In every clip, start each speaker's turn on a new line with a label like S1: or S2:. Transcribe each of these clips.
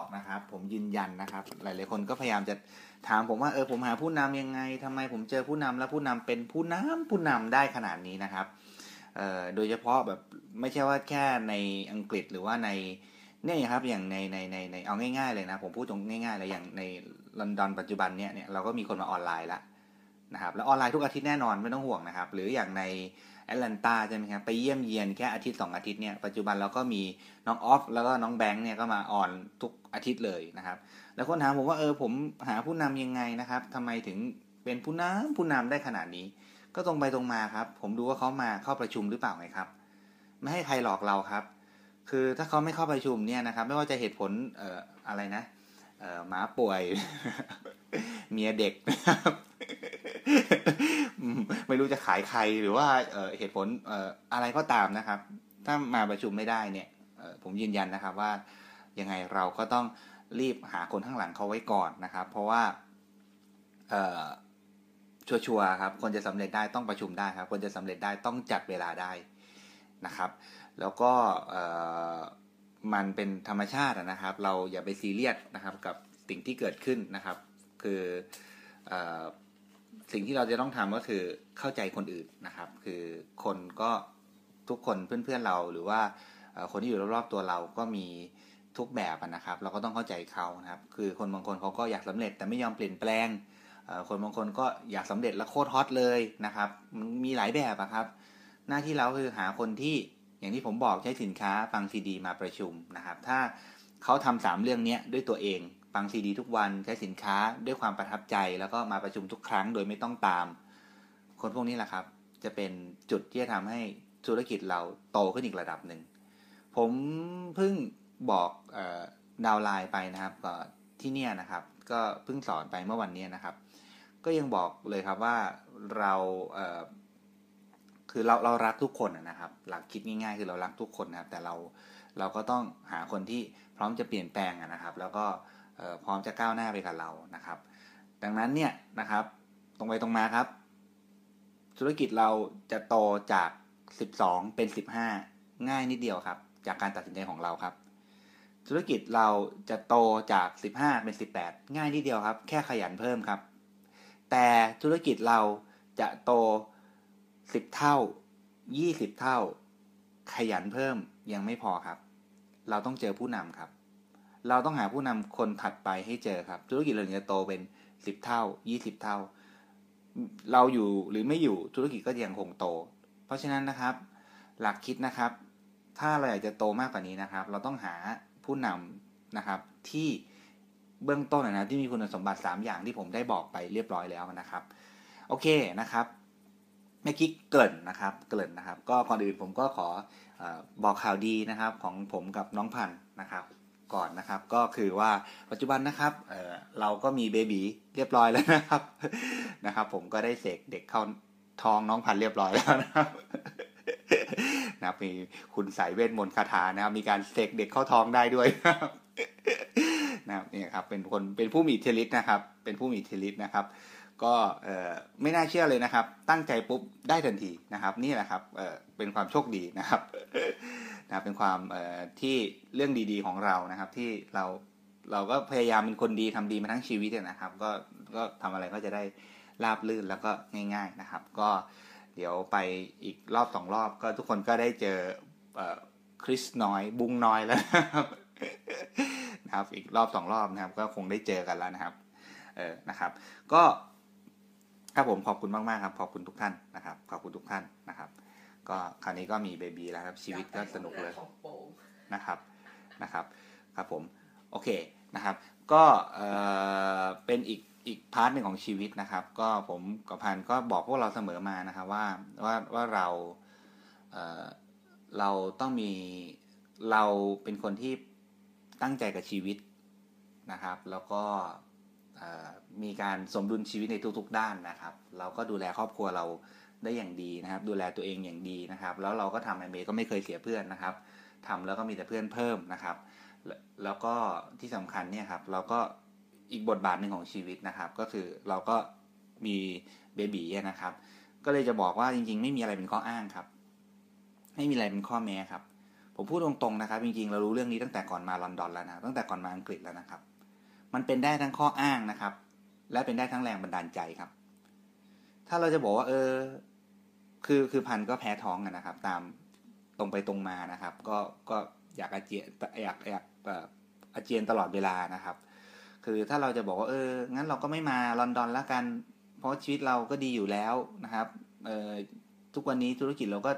S1: อกนะครับ ผมยืนยันนะครับ หลายๆคนก็พยายามจะถามผมว่าเออผมหาผู้นำยังไงทำไมผมเจอผู้นำแล้วผู้นำเป็นผู้นำผู้นำได้ขนาดนี้นะครับโดยเฉพาะแบบไม่ใช่ว่าแค่ในอังกฤษหรือว่าในเนี่ยครับอย่างในในในในเอาง่ายๆเลยนะ ผมพูดตรงง่ายๆเลยอย่างในลอนดอนปัจจุบันเนี่ยเนี่ยเราก็มีคนมาออนไลน์ล้วนะครับแล้วออนไลน์ทุกอาทิตย์แน่นอนไม่ต้องห่วงนะครับ หรืออย่างใน แอตแลนตาใช่ไหมครับไปเยี่ยมเยียนแค่อาทิตย์สองอาทิตย์เนี่ยปัจจุบันเราก็มีน้องออฟแล้วก็น้องแบงค์เนี่ยก็มาอ่อนทุกอาทิตย์เลยนะครับ แล้วคนถามผมว่าเออผมหาผู้นำยังไงนะครับทำไมถึงเป็นผู้นำผู้นำได้ขนาดนี้ ก็ตรงไปตรงมาครับ ผมดูว่าเขามาเข้าประชุมหรือเปล่าไงครับ ไม่ให้ใครหลอกเราครับ คือถ้าเขาไม่เข้าประชุมเนี่ยนะครับ ไม่ว่าจะเหตุผลเอ่ออะไรนะเอ่อหมาป่วย เมียเด็กนะครับ ไม่รู้จะขายใครหรือว่าเออเหตุผลเอออะไรก็ตามนะครับ ถ้ามาประชุมไม่ได้เนี่ยผมยืนยันนะครับว่ายังไงเราก็ต้องรีบหาคนข้างหลังเขาไว้ก่อนนะครับ เพราะว่าชัวร์ๆครับคนจะสำเร็จได้ต้องประชุมได้ครับคนจะสำเร็จได้ต้องจัดเวลาได้นะครับ แล้วก็มันเป็นธรรมชาตินะครับ เราอย่าไปซีเรียสนะครับกับสิ่งที่เกิดขึ้นนะครับ คืออ สิ่งที่เราจะต้องทำก็คือเข้าใจคนอื่นนะครับ คือคนก็ทุกคนเพื่อนๆเราหรือว่าคนที่อยู่รอบๆตัวเราก็มีทุกแบบนะครับ เราก็ต้องเข้าใจเขานะครับ คือคนบางคนเขาก็อยากสำเร็จ แต่ไม่ยอมเปลี่ยนแปลงคนบางคนก็อยากสำเร็จแล้วโคตรฮอตเลยนะครับ มีหลายแบบครับ หน้าที่เราคือหาคนที่อย่างที่ผมบอกใช้สินค้าฟังซีดีมาประชุมนะครับ ถ้าเขาทำสามเรื่องนี้ด้วยตัวเอง ฟังซีดีทุกวันใช้สินค้าด้วยความประทับใจ แล้วก็มาประชุมทุกครั้งโดยไม่ต้องตาม คนพวกนี้แหละครับ จะเป็นจุดที่จะทำให้ธุรกิจเราโตขึ้นอีกระดับหนึ่ง ผมเพิ่งบอกดาวไลน์ไปนะครับก็ที่เนี่ยนะครับ ก็เพิ่งสอนไปเมื่อวันนี้นะครับ ก็ยังบอกเลยครับว่าเราเคือเราเรารักทุกคนนะครับ หลักคิดง่ายๆ คือเรารักทุกคนนะครับ แต่เราเราก็ต้องหาคนที่พร้อมจะเปลี่ยนแปลงนะครับ แล้วก็ พร้อมจะก้าวหน้าไปกับเรานะครับ ดังนั้นเนี่ยนะครับ ตรงไปตรงมาครับ ธุรกิจเราจะโตจาก 12 เป็น 15 ง่ายนิดเดียวครับ จากการตัดสินใจของเราครับ ธุรกิจเราจะโตจาก 15 เป็น 18 ง่ายนิดเดียวครับ แค่ขยันเพิ่มครับ แต่ธุรกิจเราจะโตสิบเท่ายี่สิบเท่า ขยันเพิ่มยังไม่พอครับ เราต้องเจอผู้นำครับ เราต้องหาผู้นำคนถัดไปให้เจอครับ ธุรกิจเราจะโตเป็นสิบเท่ายี่สิบเท่า เราอยู่หรือไม่อยู่ธุรกิจก็ยังคงโต เพราะฉะนั้นนะครับ หลักคิดนะครับ ถ้าเราอยากจะโตมากกว่านี้นะครับ เราต้องหาผู้นำนะครับที่เบื้องต้นนะที่มีคุณสมบัติ 3 อย่างที่ผมได้บอกไปเรียบร้อยแล้วนะครับ โอเคนะครับเมื่อกี้เกินนะครับ เกินนะครับ ก็ก่อนอื่นผมก็ขออบอกข่าวดีนะครับ ของผมกับน้องพันนะครับ ก่อนนะครับ ก็คือว่าปัจจุบันนะครับเเราก็มีเบบีเรียบร้อยแล้วนะครับนะครับ ผมก็ได้เสกเด็กเข้าท้องน้องพันเรียบร้อยแล้วนะครับนะครับมีคุณสายเวทมนต์คาถานะครับ มีการเสกเด็กเข้าท้องได้ด้วยนะครับนี่ครับเป็นคนเป็นผู้มีอิทธิฤทธิ์นะครับ เป็นผู้มีอิทธิฤทธิ์นะครับ ก็ไม่น่าเชื่อเลยนะครับ ตั้งใจปุ๊บได้ทันทีนะครับ นี่แหละครับเเป็นความโชคดีนะครับนะเป็นความที่เรื่องดีๆของเรานะครับ ที่เราเราก็พยายามเป็นคนดีทำดีมาทั้งชีวิตนะครับ ก็ก็ทำอะไรก็จะได้ราบลื่นแล้วก็ง่าย ๆนะครับ ก็เดี๋ยวไปอีกรอบสองรอบ ก็ทุกคนก็ได้เจอคริสน้อยบุงน้อยแล้วนะครับอีกรอบสองรอบนะครับ ก็คงได้เจอกันแล้วนะครับเออนะครับ ก็ ครับผมขอบคุณมากๆครับ ขอบคุณทุกท่านนะครับ ขอบคุณทุกท่านนะครับ ก็คราวนี้ก็มี baby แล้วครับ ชีวิตก็สนุกเลยนะครับนะครับ ครับผมโอเคนะครับ ก็เออเป็นอีกอีก part หนึ่งของชีวิตนะครับ ก็ผมกับพันก็บอกพวกเราเสมอมานะครับว่าว่าว่าเราเออเราต้องมีเราเป็นคนที่ตั้งใจกับชีวิตนะครับ แล้วก็ มีการสมดุลชีวิตในทุกๆ ด้านนะครับ เราก็ดูแลครอบครัวเราได้อย่างดีนะครับ ดูแลตัวเองอย่างดีนะครับ แล้วเราก็ทำไอเมก็ไม่เคยเสียเพื่อนนะครับทำแล้วก็มีแต่เพื่อนเพิ่มนะครับ แล้วก็ที่สำคัญเนี่ยครับเราก็อีกบทบาทหนึ่งของชีวิตนะครับ ก็คือเราก็มีเบบีนะครับ ก็เลยจะบอกว่าจริงๆ ไม่มีอะไรเป็นข้ออ้างครับ ไม่มีอะไรเป็นข้อแม้ครับผผมพูดตรงๆนะครับ จริงๆ เรารู้เรื่องนี้ตั้งแต่ก่อนมาลอนดอนแล้วนะตั้งแต่ก่อนมาอังกฤษแล้วนะครับ มันเป็นได้ทั้งข้ออ้างนะครับ และเป็นได้ทั้งแรงบันดาลใจครับ ถ้าเราจะบอกว่า เออ คือคือพันก็แพ้ท้องกันนะครับ ตามตรงไปตรงมานะครับ ก็ก็อยากอาเจียนอยากอยากอาเจียนตลอดเวลานะครับ คือถ้าเราจะบอกว่าเอองั้นเราก็ไม่มาลอนดอนแล้วกัน เพราะชีวิตเราก็ดีอยู่แล้วนะครับเออทุกวันนี้ธุรกิจเราก็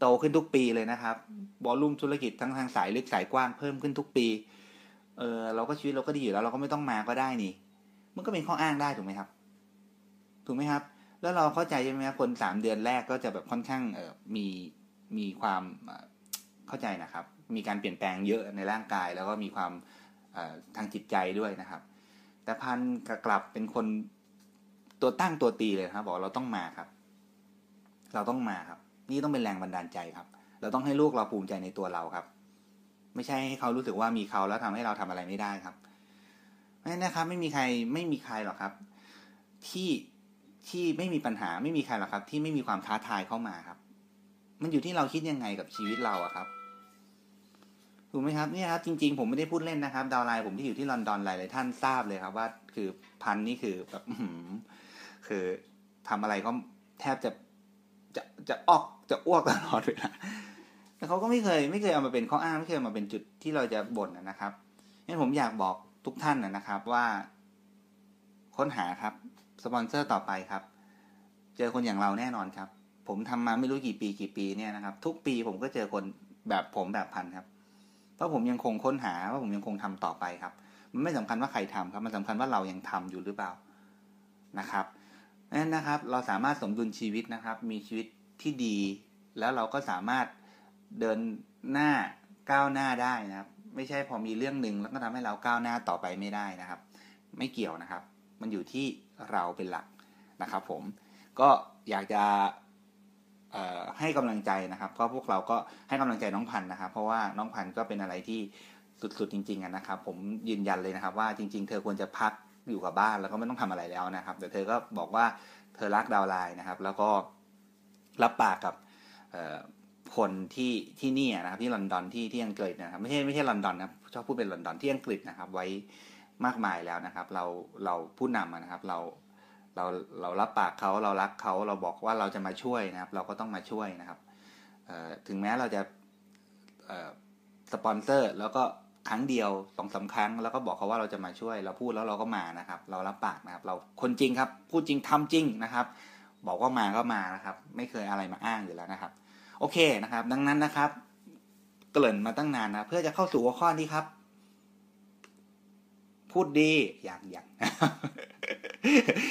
S1: โตขึ้นทุกปีเลยนะครับบอลลุ่มธุรกิจทั้งทางสายลึกสายกว้างเพิ่มขึ้นทุกปี เออเราก็ชีวิตเราก็ดีอยู่แล้ว เราก็ไม่ต้องมาก็ได้นี่ มันก็เป็นข้ออ้างได้ถูกไหมครับ ถูกไหมครับ แล้วเราเข้าใจใช่ไหมครับคนสามเดือนแรกก็จะแบบค่อนข้างเออมีมีความเข้าใจนะครับ มีการเปลี่ยนแปลงเยอะในร่างกาย แล้วก็มีความทางจิตใจด้วยนะครับ แต่พันกลับเป็นคนตัวตั้งตัวตีเลยครับ บอกเราต้องมาครับ เราต้องมาครับ นี่ต้องเป็นแรงบันดาลใจครับ เราต้องให้ลูกเราภูมิใจในตัวเราครับ ไม่ใช่ให้เขารู้สึกว่ามีเขาแล้วทำให้เราทำอะไรไม่ได้ครับ เพราะฉะนั้นะครับ ไม่มีใครไม่มีใครหรอกครับ ที่ที่ไม่มีปัญหาไม่มีใครหรอกครับ ที่ไม่มีความท้าทายเข้ามาครับ มันอยู่ที่เราคิดยังไงกับชีวิตเราอะครับถูกไหมครับนี่ครับจริงๆผมไม่ได้พูดเล่นนะครับ ดาวไลน์ผมที่อยู่ที่ลอนดอนหลายๆท่านทราบเลยครับ ว่าคือพันนี่คือแบบคือทำอะไรก็แทบจะจะจะออกจะอ้วกตลอดเวลาแต่เขาก็ไม่เคย ไม่เคยเอามาเป็นข้ออ้างไม่เคยมาเป็นจุดที่เราจะบ่นนะครับงั้นผมอยากบอก ทุกท่านนะครับว่า ค้นหาครับสปอนเซอร์ต่อไปครับ เจอคนอย่างเราแน่นอนครับ ผมทำมาไม่รู้กี่ปีกี่ปีเนี่ยนะครับ ทุกปีผมก็เจอคนแบบผมแบบพันครับ เพราะผมยังคงค้นหาว่าผมยังคงทำต่อไปครับ มันไม่สำคัญว่าใครทำครับ มันสำคัญว่าเรายังทำอยู่หรือเปล่านะครับนั้นนะครับ เราสามารถสมดุลชีวิตนะครับ มีชีวิตที่ดี แล้วเราก็สามารถเดินหน้าก้าวหน้าได้นะครับ ไม่ใช่พอมีเรื่องหนึ่งแล้วก็ทำให้เราก้าวหน้าต่อไปไม่ได้นะครับ ไม่เกี่ยวนะครับ มันอยู่ที่เราเป็นหลักนะครับ ผมก็อยากจะให้กำลังใจนะครับ ก็พวกเราก็ให้กำลังใจน้องพันนะครับ เพราะว่าน้องพันก็เป็นอะไรที่สุดๆจริงๆนะครับ ผมยืนยันเลยนะครับ ว่าจริง ๆ เธอควรจะพักอยู่กับบ้านแล้วก็ไม่ต้องทำอะไรแล้วนะครับ แต่เธอก็บอกว่าเธอรักดาวไลน์นะครับ แล้วก็รับปากกับ คนที่ที่นี่นะครับที่ลอนดอนที่ที่อังกฤษนะครับไม่ใช่ไม่ใช่ลอนดอนนะชอบพูดเป็นลอนดอนที่อังกฤษนะครับ ไว้มากมายแล้วนะครับ เราเราผู้นำนะครับ เราเราเรารับปากเขาเรารักเขาเราบอกว่าเราจะมาช่วยนะครับ เราก็ต้องมาช่วยนะครับถึงแม้เราจะสปอนเซอร์ แล้วก็ครั้งเดียวสองสาครั้ง แล้วก็บอกเขาว่าเราจะมาช่วย เราพูดแล้วเราก็มานะครับ เรารับปากนะครับ เราคนจริงครับ พูดจริงทำจริงนะครับ บอกว่ามาก็มานะครับ ไม่เคยอะไรมาอ้างอยู่แล้วนะครับ โอเคนะครับ ดังนั้นนะครับ เกริ่นมาตั้งนานนะเพื่อจะเข้าสู่หัวข้อนี้ครับ พูดดีอย่างอย่าง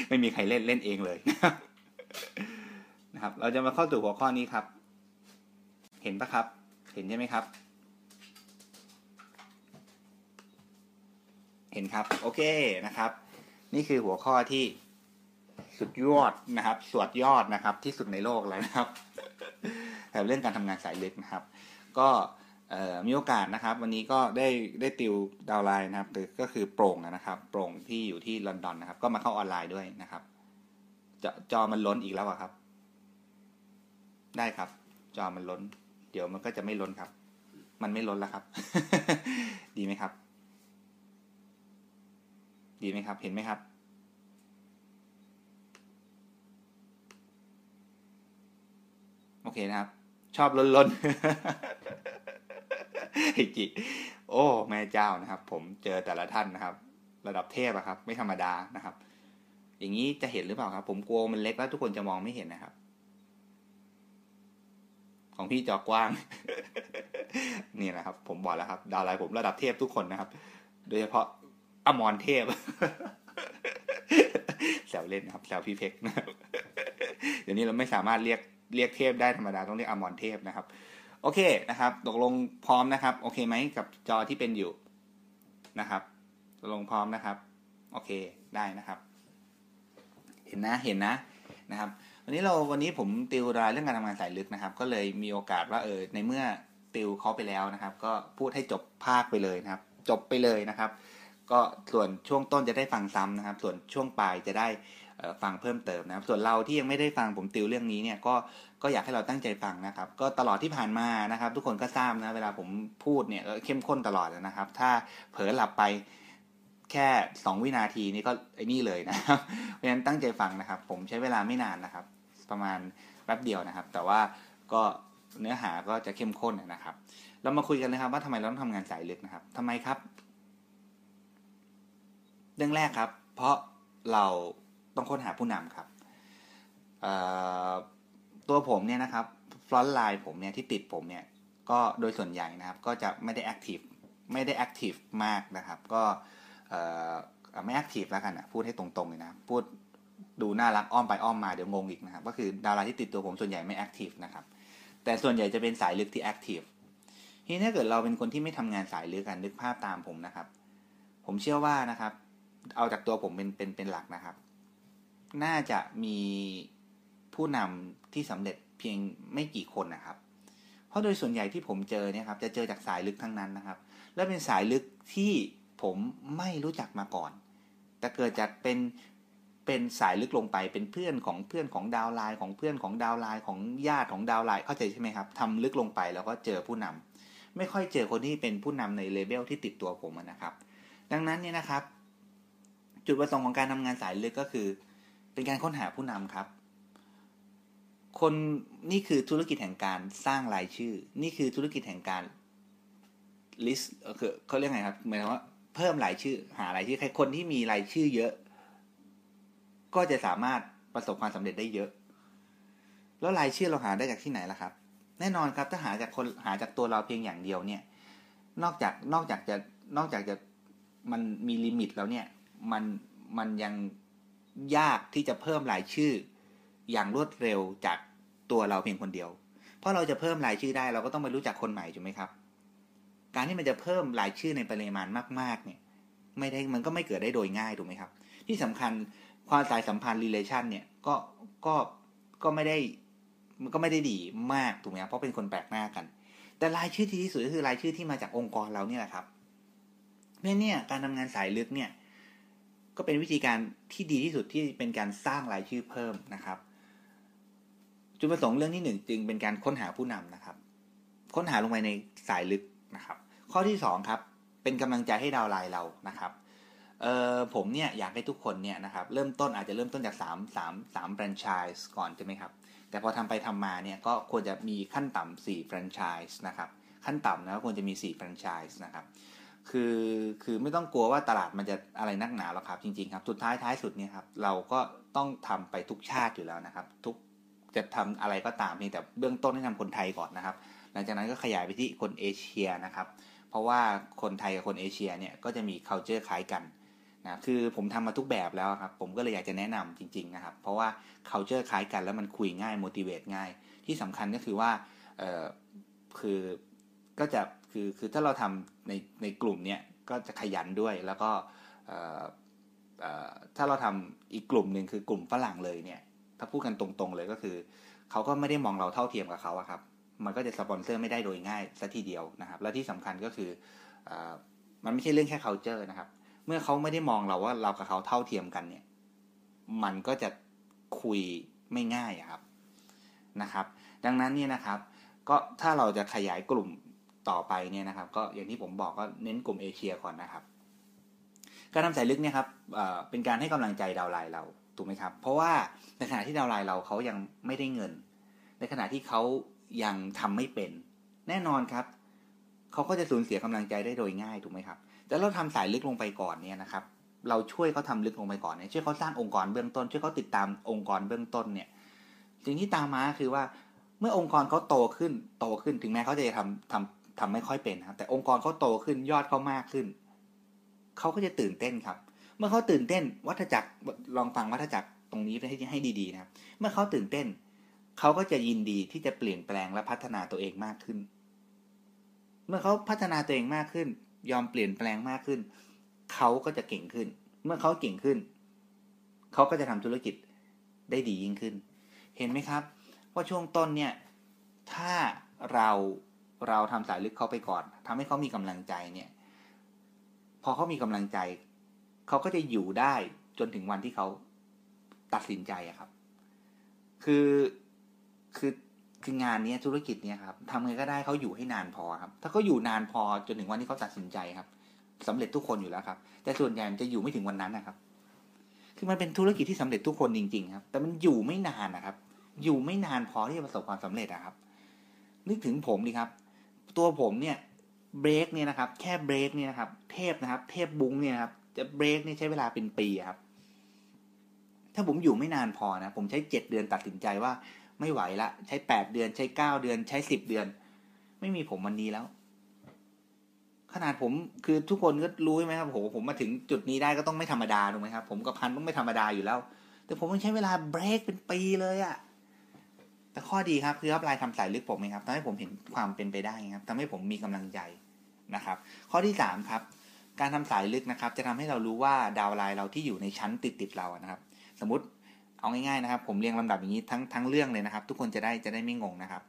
S1: ไม่มีใครเล่นเล่นเองเลยนะครับ เราจะมาเข้าสู่หัวข้อนี้ครับ เห็นปะครับ เห็นใช่ไหมครับ เห็นครับ โอเคนะครับ นี่คือหัวข้อที่สุดยอดนะครับสวดยอดนะครับ ที่สุดในโลกแล้วนะครับ แต่เรื่องการทำงานสายลึกนะครับ ก็มีโอกาสนะครับ วันนี้ก็ได้ได้ติวดาวไลน์นะครับก็คือโปร่งนะครับ โปร่งที่อยู่ที่ลอนดอนนะครับ ก็มาเข้าออนไลน์ด้วยนะครับจจอมันล้นอีกแล้วครับ ได้ครับ จอมันล้น เดี๋ยวมันก็จะไม่ล้นครับ มันไม่ล้นแล้วครับ ดีไหมครับ ดีไหมครับ เห็นไหมครับโอเคนะครับ ชอบล้นล้นไอจิ โอ้ แม่เจ้านะครับ ผมเจอแต่ละท่านนะครับ ระดับเทพอะครับ ไม่ธรรมดานะครับ อย่างนี้จะเห็นหรือเปล่าครับ ผมกลัวมันเล็กแล้วทุกคนจะมองไม่เห็นนะครับ ของพี่จอกว้าง นี่นะครับ ผมบอกแล้วครับ ดาวไลน์ผมระดับเทพทุกคนนะครับ โดยเฉพาะอมรเทพแซวเล่นนะครับแซวพี่เพกนะครับเดี๋ยวนี้เราไม่สามารถเรียก เรียกเทพได้ธรรมดาต้องเรียกอมรเทพนะครับ โอเคนะครับ ตกลงพร้อมนะครับ โอเคไหมกับจอที่เป็นอยู่นะครับ ตกลงพร้อมนะครับ โอเคได้นะครับ เห็นนะเห็นนะนะครับ วันนี้เราวันนี้ผมติวรายเรื่องการทำงานสายลึกนะครับ ก็เลยมีโอกาสว่าเออในเมื่อติวเขาไปแล้วนะครับ ก็พูดให้จบภาคไปเลยนะครับ จบไปเลยนะครับ ก็ส่วนช่วงต้นจะได้ฟังซ้ำนะครับ ส่วนช่วงปลายจะได้ ฟังเพิ่มเติมนะครับ ส่วนเราที่ยังไม่ได้ฟังผมติวเรื่องนี้เนี่ยก็ก็อยากให้เราตั้งใจฟังนะครับ ก็ตลอดที่ผ่านมานะครับ ทุกคนก็ทราบนะเวลาผมพูดเนี่ยเข้มข้นตลอดนะครับ ถ้าเผลอหลับไปแค่สองวินาทีนี่ก็ไอ้นี่เลยนะครับเพราะฉะนั้นตั้งใจฟังนะครับ ผมใช้เวลาไม่นานนะครับ ประมาณแป๊บเดียวนะครับ แต่ว่าก็เนื้อหาก็จะเข้มข้นนะครับ เรามาคุยกันนะครับ ว่าทำไมเราต้องทำงานสายลึกนะครับทำไมครับ เรื่องแรกครับ เพราะเรา ต้องค้นหาผู้นำครับตัวผมเนี่ยนะครับฟลอนไลน์ผมเนี่ยที่ติดผมเนี่ยก็โดยส่วนใหญ่นะครับ ก็จะไม่ได้แอคทีฟไม่ได้แอคทีฟมากนะครับ ก็ไม่แอคทีฟแล้วกันนะพูดให้ตรงๆเลยนะพูดดูน่ารักอ้อมไปอ้อมมาเดี๋ยวงงอีกนะครับ ก็คือ downline ที่ติดตัวผมส่วนใหญ่ไม่ active นะครับ แต่ส่วนใหญ่จะเป็นสายลึกที่ active ทีนี้ถ้าเกิดเราเป็นคนที่ไม่ทำงานสายลึกกันนึกภาพตามผมนะครับ ผมเชื่อว่านะครับ เอาจากตัวผมเป็นเป็นเป็นหลักนะครับ น่าจะมีผู้นำที่สำเร็จเพียงไม่กี่คนนะครับ เพราะโดยส่วนใหญ่ที่ผมเจอเนี่ยครับจะเจอจากสายลึกทั้งนั้นนะครับ และเป็นสายลึกที่ผมไม่รู้จักมาก่อน แต่เกิดจากเป็นเป็นสายลึกลงไปเป็นเพื่อนของเพื่อนของดาวไลน์ของเพื่อนของดาวไลน์ของญาติของดาวไลน์เข้าใจใช่ไหมครับทำลึกลงไปแล้วก็เจอผู้นำไม่ค่อยเจอคนที่เป็นผู้นำในเลเวลที่ติดตัวผมนะครับ ดังนั้นเนี่ยนะครับ จุดประสงค์ของการทำงานสายลึกก็คือ เป็นการค้นหาผู้นำครับ คนนี่คือธุรกิจแห่งการสร้างรายชื่อ นี่คือธุรกิจแห่งการ list คือเขาเรียกไงครับหมายถึงว่าเพิ่มรายชื่อ หารายชื่อใครคนที่มีรายชื่อเยอะ ก็จะสามารถประสบความสำเร็จได้เยอะ แล้วรายชื่อเราหาได้จากที่ไหนล่ะครับ แน่นอนครับถ้าหาจากคนหาจากตัวเราเพียงอย่างเดียวเนี่ย นอกจากนอกจากจะนอกจากจะมันมีลิมิตแล้วเนี่ย มันมันยัง ยากที่จะเพิ่มรายชื่อ อย่างรวดเร็วจากตัวเราเพียงคนเดียว เพราะเราจะเพิ่มรายชื่อได้เราก็ต้องไปรู้จักคนใหม่ถูกไหมครับ การที่มันจะเพิ่มรายชื่อในปริมาณมาก ๆ เนี่ย ไม่ได้มันก็ไม่เกิดได้โดยง่ายถูกไหมครับ ที่สำคัญความสายสัมพันธ์ relation เนี่ยก็ก็ก็ไม่ได้มันก็ไม่ได้ดีมากถูกไหมครับเพราะเป็นคนแปลกหน้ากัน แต่รายชื่อที่ดีสุดก็คือรายชื่อที่มาจากองค์กรเราเนี่ยแหละครับเพราะเนี่ยการทำงานสายลึกเนี่ย ก็เป็นวิธีการที่ดีที่สุดที่เป็นการสร้างรายชื่อเพิ่มนะครับ จุดประสงค์เรื่องที่หนึ่งจึงเป็นการค้นหาผู้นำนะครับ ค้นหาลงไปในสายลึกนะครับ ข้อที่2ครับเป็นกำลังใจให้ดาวไลน์เรานะครับเอ่อผมเนี่ยอยากให้ทุกคนเนี่ยนะครับเริ่มต้นอาจจะเริ่มต้นจาก3 3 3แฟรนไชส์ก่อนใช่ไหมครับ แต่พอทำไปทำมาเนี่ยก็ควรจะมีขั้นต่ำ4แฟรนไชส์นะครับขั้นต่ำนะควรจะมี4แฟรนไชส์นะครับ คือคือไม่ต้องกลัวว่าตลาดมันจะอะไรนักหนาหรอกครับจริงๆครับ สุดท้ายท้ายสุดเนี่ยครับเราก็ต้องทำไปทุกชาติอยู่แล้วนะครับ ทุกจะทำอะไรก็ตามเพียแต่เบื้องต้นให้ทำคนไทยก่อนนะครับ หลังจากนั้นก็ขยายไปที่คนเอเชียนะครับ เพราะว่าคนไทยกับคนเอเชียเนี่ยก็จะมี culture คล้ายกันนะคือผมทำมาทุกแบบแล้วครับ ผมก็เลยอยากจะแนะนำจริง ๆนะครับ เพราะว่า culture คล้ายกันแล้วมันคุยง่าย motivate ง่าย ที่สำคัญก็คือว่าเออคือก็จะ คือคือถ้าเราทำในในกลุ่มเนี่ยก็จะขยันด้วยแล้วก็ถ้าเราทำอีกกลุ่มหนึ่งคือกลุ่มฝรั่งเลยเนี่ยถ้าพูดกันตรงๆเลยก็คือเขาก็ไม่ได้มองเราเท่าเทียมกับเขาครับ มันก็จะสปอนเซอร์ไม่ได้โดยง่ายสัทีเดียวนะครับ และที่สำคัญก็คืออมันไม่ใช่เรื่องแค่ culture นะครับ เมื่อเขาไม่ได้มองเราว่าเรากับเขาเท่าเทียมกันเนี่ย มันก็จะคุยไม่ง่ายครับนะครับ ดังนั้นเนี่ยนะครับ ก็ถ้าเราจะขยายกลุ่ม ต่อไปเนี่ยนะครับ ก็อย่างที่ผมบอกก็เน้นกลุ่มเอเชียก่อนนะครับ การทำสายลึกเนี่ยครับเป็นการให้กำลังใจดาวไลน์เราถูกไหมครับ เพราะว่าในขณะที่ดาวไลน์เราเขายังไม่ได้เงิน ในขณะที่เขายังทำไม่เป็น แน่นอนครับเขาก็จะสูญเสียกำลังใจได้โดยง่ายถูกไหมครับ แต่เราทำสายลึกลงไปก่อนเนี่ยนะครับ เราช่วยเขาทาลึกลงไปก่อนเนี่ยช่วยเขาสร้างองค์กรเบื้องต้น ช่วยเขาติดตามองค์กรเบื้องต้นเนี่ยสิ่งที่ตามมาคือว่าเมื่อองค์กรเขาโตขึ้นโตขึ้นถึงแม้เขาจะทำทำ ทำไม่ค่อยเป็นครับ แต่องค์กรเขาโตขึ้นยอดเขามากขึ้น เขาก็จะตื่นเต้นครับ เมื่อเขาตื่นเต้น วัฏจักรลองฟังวัฏจักรตรงนี้ให้ให้ดีๆนะครับ เมื่อเขาตื่นเต้น เขาก็จะยินดีที่จะเปลี่ยนแปลงและพัฒนาตัวเองมากขึ้น เมื่อเขาพัฒนาตัวเองมากขึ้น ยอมเปลี่ยนแปลงมากขึ้น เขาก็จะเก่งขึ้น เมื่อเขาเก่งขึ้น เขาก็จะทำธุรกิจได้ดียิ่งขึ้น เห็นไหมครับ ว่าช่วงต้นเนี่ย ถ้าเรา เราทำสายลึกเขาไปก่อนทำให้เขามีกำลังใจเนี่ย พอเขามีกำลังใจ เขาก็จะอยู่ได้จนถึงวันที่เขาตัดสินใจอะครับ คือคือคืองานนี้ธุรกิจเนี้ยครับทำไงก็ได้เขาอยู่ให้นานพอครับ ถ้าเขาอยู่นานพอจนถึงวันที่เขาตัดสินใจครับสำเร็จทุกคนอยู่แล้วครับ แต่ส่วนใหญ่จะอยู่ไม่ถึงวันนั้นนะครับ คือมันเป็นธุรกิจที่สำเร็จทุกคนจริง ๆ ครับ แต่มันอยู่ไม่นานนะครับ อยู่ไม่นานพอที่จะประสบความสำเร็จนะครับ นึกถึงผมดิครับ ตัวผมเนี่ยเบรกเนี่ยนะครับ แค่เบรกเนี่ยนะครับ เทพนะครับ เทพบุ้งเนี่ยครับ จะเบรกเนี่ยใช้เวลาเป็นปีครับ ถ้าผมอยู่ไม่นานพอนะ ผมใช้เจ็ดเดือนตัดสินใจว่าไม่ไหวละ ใช้แปดเดือน ใช้เก้าเดือน ใช้สิบเดือน ไม่มีผมวันนี้แล้ว ขนาดผมคือทุกคนก็รู้ใช่ไหมครับโหผมมาถึงจุดนี้ได้ก็ต้องไม่ธรรมดาถูกไหมครับ ผมกับพันต้องไม่ธรรมดาอยู่แล้ว แต่ผมต้องใช้เวลาเบรกเป็นปีเลยอะ แต่ข้อดีครับคืออัพไลน์ทำสายลึกผมเองครับทำให้ผมเห็นความเป็นไปได้ครับทำให้ผมมีกำลังใจนะครับ ข้อที่สามครับการทำสายลึกนะครับ จะทำให้เรารู้ว่าดาวไลน์เราที่อยู่ในชั้นติดติดเรานะครับ สมมติเอาง่ายๆนะครับ ผมเรียงลำดับอย่างนี้ทั้งทั้งเรื่องเลยนะครับ ทุกคนจะได้จะได้ไม่งงนะครับ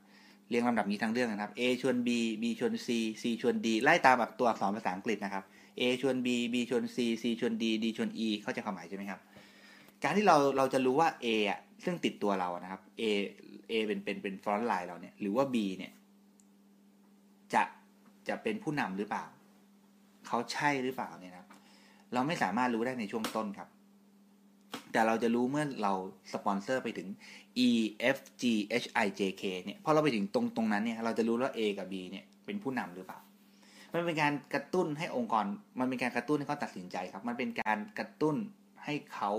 S1: เรียงลำดับนี้ทั้งเรื่องนะครับ A ชวน B B ชวน C C ชวน D ไล่ตามแบบตัวอักษรภาษาอังกฤษนะครับ A ชวน B B ชวน C C ชวน D D ชวน E เข้าใจความหมายใช่ไหมครับ การที่เราเราจะรู้ว่า A อะซึ่งติดตัวเรานะครับ A A เป็นเป็นเป็นฟรอนต์ไลน์เราเนี่ย หรือว่า B เนี่ย จะจะเป็นผู้นำหรือเปล่า เขาใช่หรือเปล่าเนี่ยนะเราไม่สามารถรู้ได้ในช่วงต้นครับ แต่เราจะรู้เมื่อเราสปอนเซอร์ไปถึง E F G H I J K เนี่ยพอเราไปถึงตรงตรงนั้นเนี่ย เราจะรู้ว่า A กับ B เนี่ยเป็นผู้นำหรือเปล่า มันเป็นการกระตุ้นให้องค์กร มันเป็นการกระตุ้นให้เขาตัดสินใจครับ มันเป็นการกระตุ้นให้เขา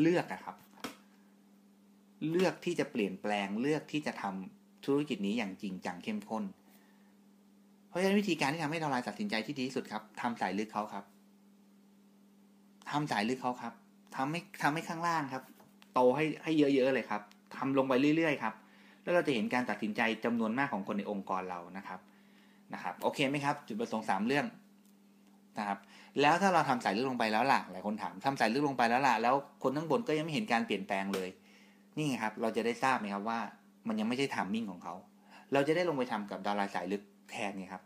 S1: เลือกนะครับ เลือกที่จะเปลี่ยนแปลงเลือกที่จะทำธุรกิจนี้อย่างจริงจังเข้มข้น เพราะฉะนั้นวิธีการที่ทำให้เราลายตัดสินใจที่ดีที่สุดครับทำสายลึกเขาครับทำสายลึกเขาครับทำให้ทำให้ข้างล่างครับ โตให้ให้เยอะๆเลยครับทำลงไปเรื่อยๆครับแล้วเราจะเห็นการตัดสินใจจำนวนมากของคนในองค์กรเรานะครับนะครับโอเคไหมครับ จุดประสงค์สามเรื่องนะครับแล้วถ้าเราทำสายลึกลงไปแล้วล่ะหลายคนถามทำสายลึกลงไปแล้วล่ะแล้วคนข้างบนก็ยังไม่เห็นการเปลี่ยนแปลงเลย นี่ครับ เราจะได้ทราบไหมครับว่า มันยังไม่ใช่ทามมิ่งของเขา เราจะได้ลงไปทำกับดาราสายลึกแทนนี่ครับ